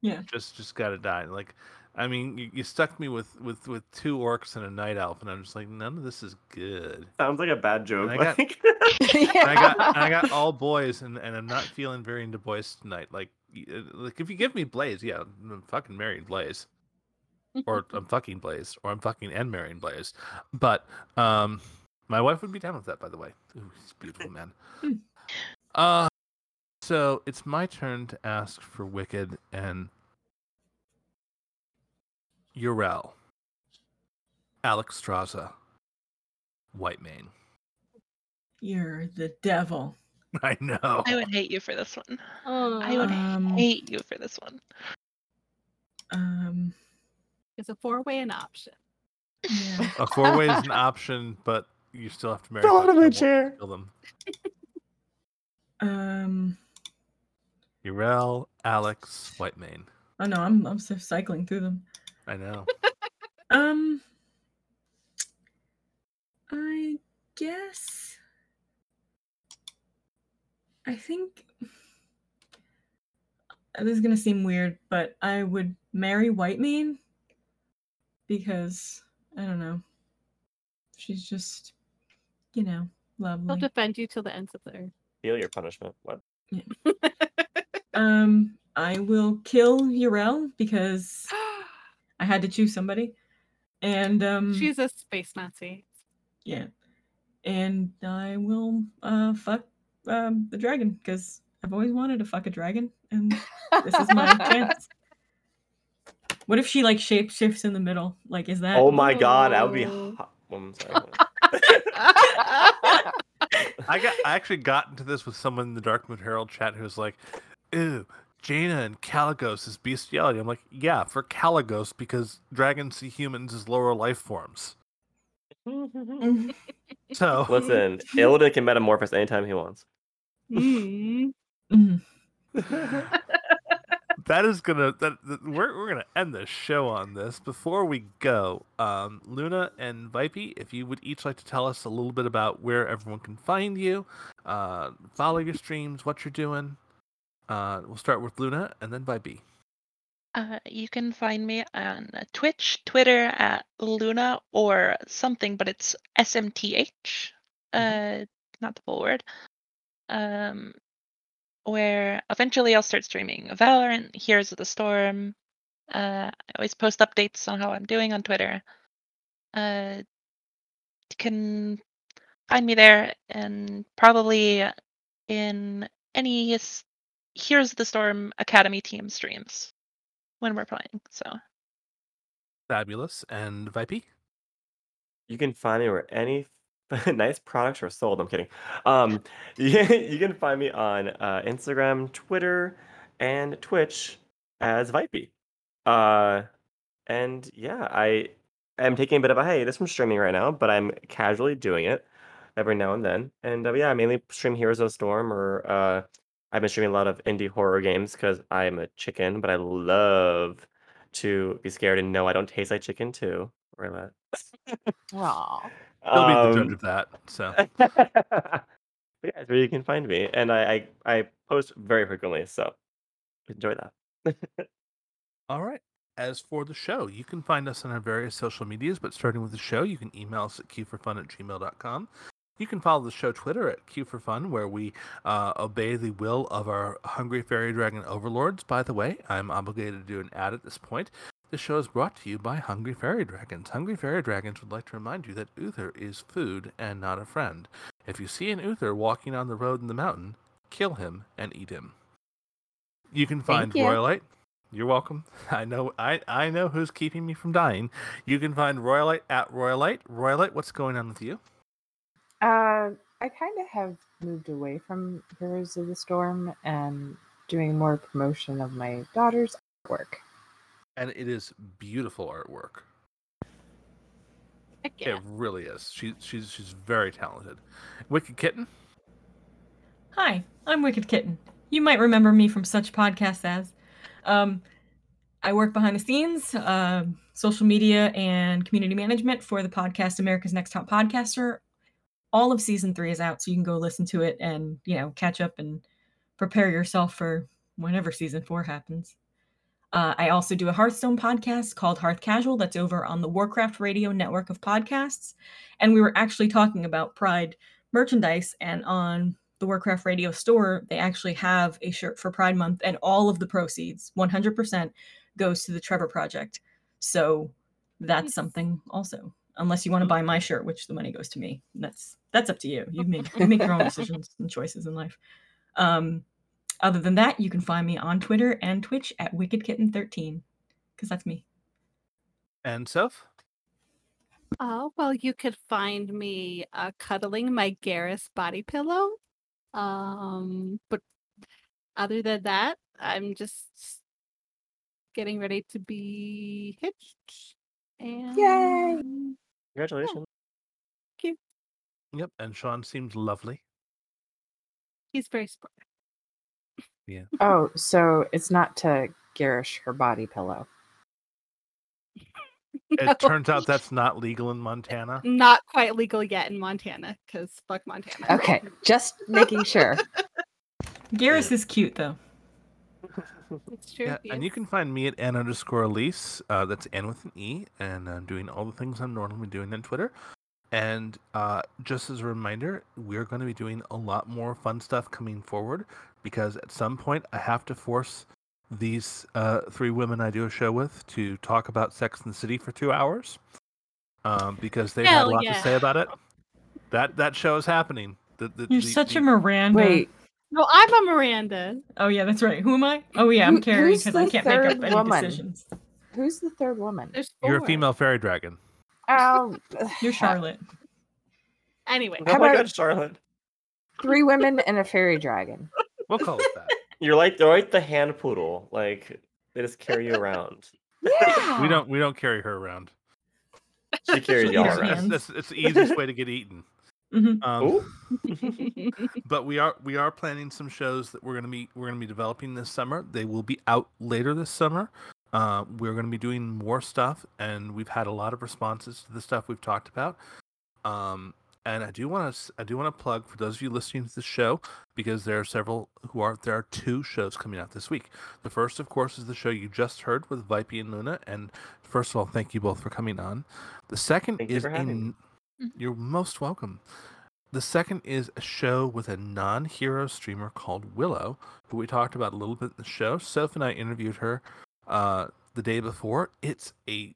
Yeah. Just just gotta die. Like I mean, you, you stuck me with, with, with two orcs and a night elf, and I'm just like, none of this is good. Sounds like a bad joke. I got- like- [laughs] And I got and I got all boys, and, and I'm not feeling very into boys tonight. Like, uh, like if you give me Blaze, yeah, I'm fucking marrying Blaze, or [laughs] I'm fucking Blaze, or I'm fucking and marrying Blaze. But um, my wife would be down with that, by the way. Ooh, he's a beautiful man. Uh, so it's my turn to ask for Wicked and Yrel, Alex Straza, White Mane. You're the devil. [laughs] I know. I would hate you for this one. Oh, I would Um, hate you for this one. Um, Is a four way an option? yeah. A four way is an [laughs] option, but you still have to marry. Fell out of folks my who won't chair. Kill them. Um, Yrel, Alex, White Whitemane. oh no, I'm I'm still cycling through them. I know. [laughs] Um, I guess. I think this is gonna seem weird, but I would marry White Whitemane because I don't know. She's just, you know, lovely. They'll defend you till the ends of the earth. Feel your punishment. What? [laughs] Um, I will kill Yrel because [gasps] I had to choose somebody, and um, She's a space Nazi. Yeah. And I will uh fuck um the dragon because I've always wanted to fuck a dragon and this is my [laughs] chance. What if she like shape shifts in the middle? Like is that Oh my god, that would be hot. Oh, I'm sorry. [laughs] I got. I actually got into this with someone in the Darkmoon Herald chat who was like, "Ew, Jaina and Kalecgos is bestiality." I'm like, "Yeah, for Kalecgos because dragons see humans as lower life forms." [laughs] So Listen, Illidan can metamorphose anytime he wants. Mm. [laughs] That is gonna that, that- we're we're gonna end the show on this. Before we go, um, Luna and Vipey, if you would each like to tell us a little bit about where everyone can find you, uh, follow your streams, what you're doing. Uh, we'll start with Luna and then Vipey. Uh, you can find me on Twitch, Twitter at Luna or something, but it's SMTH, uh, not the full word. Um, where eventually I'll start streaming Valorant, Heroes of the Storm. Uh, I always post updates on how I'm doing on Twitter. Uh, you can find me there and probably in any s- Heroes of the Storm Academy team streams when we're playing. So Fabulous and Vipey. You can find me where any [laughs] nice products are sold. I'm kidding. Um, [laughs] you, you can find me on uh, Instagram, Twitter, and Twitch as Vipey. Uh, and yeah, I am taking a bit of a hiatus from streaming right now, but I'm casually doing it every now and then. And uh, yeah, I mainly stream Heroes of Storm, or uh, I've been streaming a lot of indie horror games because I'm a chicken, but I love to be scared and know I don't taste like chicken too. Or that. [laughs] He'll be the judge Um, of that. So [laughs] but yeah, it's where you can find me, and I, I I post very frequently, so enjoy that. [laughs] All right. As for the show, you can find us on our various social medias, but starting with the show, you can email us at queueforfun at gmail.com. You can follow the show Twitter at Queue for Fun, where we uh, obey the will of our hungry fairy dragon overlords. By the way, I'm obligated to do an ad at this point. The show is brought to you by Hungry Fairy Dragons. Hungry Fairy Dragons would like to remind you that Uther is food and not a friend. If you see an Uther walking on the road in the mountain, kill him and eat him. You can find you. Royalite. You're welcome. [laughs] I know I, I know who's keeping me from dying. You can find Royalite at Royalite. Royalite, what's going on with you? Uh, I kind of have moved away from Heroes of the Storm and doing more promotion of my daughter's work. And it is beautiful artwork. Heck yeah. It really is. She, she's she's very talented. Wicked Kitten. Hi, I'm Wicked Kitten. You might remember me from such podcasts as. Um, I work behind the scenes, uh, social media and community management for the podcast America's Next Top Podcaster. All of season three is out, so you can go listen to it and you know catch up and prepare yourself for whenever season four happens. Uh, I also do a Hearthstone podcast called Hearth Casual that's over on the Warcraft Radio network of podcasts. And we were actually talking about Pride merchandise, and on the Warcraft Radio store, they actually have a shirt for Pride Month, and all of the proceeds, 100%, goes to the Trevor Project. So that's Nice. something also. Unless you want to buy my shirt, which the money goes to me. That's that's up to you. You make you make your own [laughs] decisions and choices in life. Um, other than that, you can find me on Twitter and Twitch at WickedKitten13, because that's me. And Soph? Oh, well, you could find me uh, cuddling my Garrus body pillow. Um, but other than that, I'm just getting ready to be hitched. And Yay! Congratulations. Yep. And Sean seems lovely. he's very sporty. Oh, so it's not to garish her body pillow. [laughs] It turns out that's not legal in Montana. [laughs] Not quite legal yet in Montana, because fuck Montana. Okay, just making sure. [laughs] Garrus is cute though. It's true. Yeah, he and you can find me at Anne underscore Elise. Uh, that's Anne with an E, and I'm doing all the things I'm normally doing on Twitter. And uh, just as a reminder, we're going to be doing a lot more fun stuff coming forward because at some point I have to force these uh, three women I do a show with to talk about Sex and the City for two hours um, because they've had a lot yeah. to say about it. That that show is happening. The, the, You're the- such the- a Miranda. Wait, No, I'm a Miranda. Oh yeah, that's right. Who am I? Oh yeah, I'm Who- Carrie because I can't make up any woman? decisions. who's the third woman? You're a female fairy dragon. Oh, You're Charlotte. Anyway, Oh How my about- god, Charlotte. Three women and a fairy dragon. We'll call it that. [laughs] You're like they're like the hand poodle. Like they just carry you around. Yeah. We don't we don't carry her around. She carries Eat y'all around. hands. That's, that's, it's the easiest way to get eaten. hmm Um, [laughs] but we are we are planning some shows that we're gonna be we're gonna be developing this summer. They will be out later this summer. Uh, we're gonna be doing more stuff, and we've had a lot of responses to the stuff we've talked about. Um, and I do want to I do want to plug for those of you listening to the show because there are several who are there are two shows coming out this week. The first, of course, is the show you just heard with Vipey and Luna. And first of all, thank you both for coming on. The second Thank you is for a me. you're most welcome. The second is a show with a non-hero streamer called Willow, who we talked about a little bit in the show. Soph and I interviewed her uh, the day before. It's a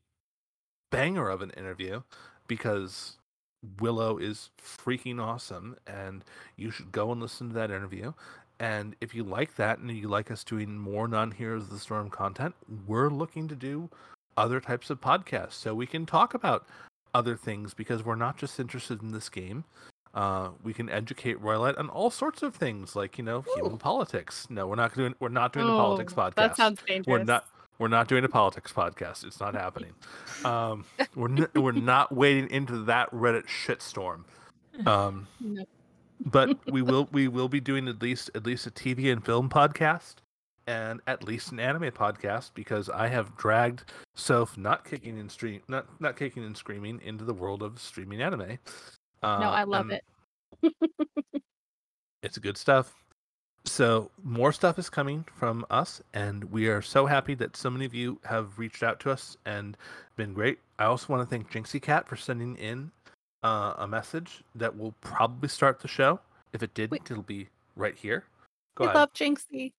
banger of an interview because Willow is freaking awesome, and you should go and listen to that interview. And if you like that and you like us doing more non-heroes of the storm content, we're looking to do other types of podcasts so we can talk about other things because we're not just interested in this game. Uh, we can educate Royalite on all sorts of things, like you know, human politics. No, we're not doing. We're not doing a politics Oh, podcast. That sounds dangerous. We're not. We're not doing a politics podcast. It's not happening. [laughs] Um, we're n- we're not wading into that Reddit shitstorm. Um, No. but [laughs] we will we will be doing at least at least a TV and film podcast and at least an anime podcast because I have dragged self not kicking and stream not not kicking and screaming into the world of streaming anime. Uh, no, I love it. [laughs] It's good stuff. So more stuff is coming from us, and we are so happy that so many of you have reached out to us and been great. I also want to thank Jinxeekatt for sending in uh, a message that will probably start the show. If it didn't, it'll be right here. Go I ahead. love Jinxie.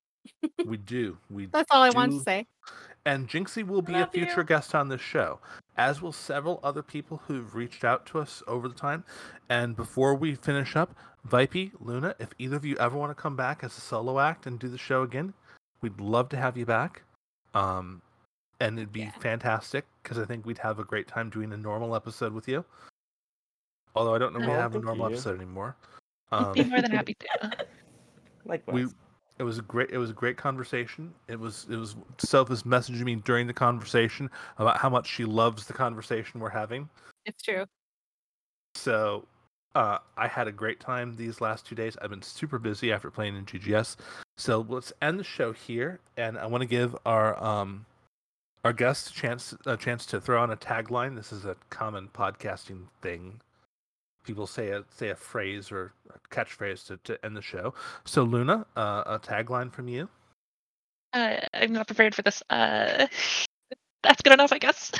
We do. We That's all I wanted do to say. and Jinxie will be a Love future you. guest on this show, as will several other people who've reached out to us over the time. And before we finish up, Vipey, Luna, if either of you ever want to come back as a solo act and do the show again, we'd love to have you back. Um, and it'd be Yeah. fantastic because I think we'd have a great time doing a normal episode with you. Although I don't know if we have a thank normal you. episode anymore. I'd be Um, more than [laughs] happy to. [laughs] Likewise. we it was a great it was a great conversation. It was it was Soph was messaging me during the conversation about how much she loves the conversation we're having. It's true. so uh, i had a great time these last two days. I've been super busy after playing in ggs so let's end the show here and i want to give our um our guests a chance a chance to throw on a tagline. This is a common podcasting thing people say a say a phrase or a catchphrase to, to end the show so luna uh, a tagline from you Uh, I'm not prepared for this. Uh, [laughs] that's good enough, I guess.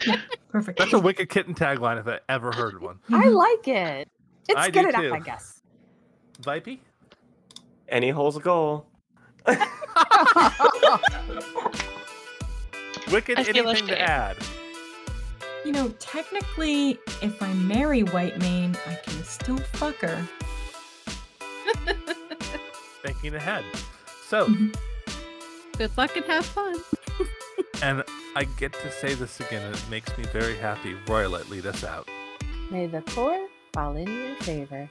[laughs] Perfect. That's a wicked kitten tagline if I ever heard [laughs] one. I like it. It's I good enough, too. I guess. Vipey? Any hole's a goal. Wicked, I anything to ashamed. add? You know, technically, if I marry Whitemane, I can still fuck her. [laughs] Thinking ahead. So, Mhm. Good luck and have fun. [laughs] and I get to say this again, and it makes me very happy. Royalite, lead us out. May the core fall in your favor.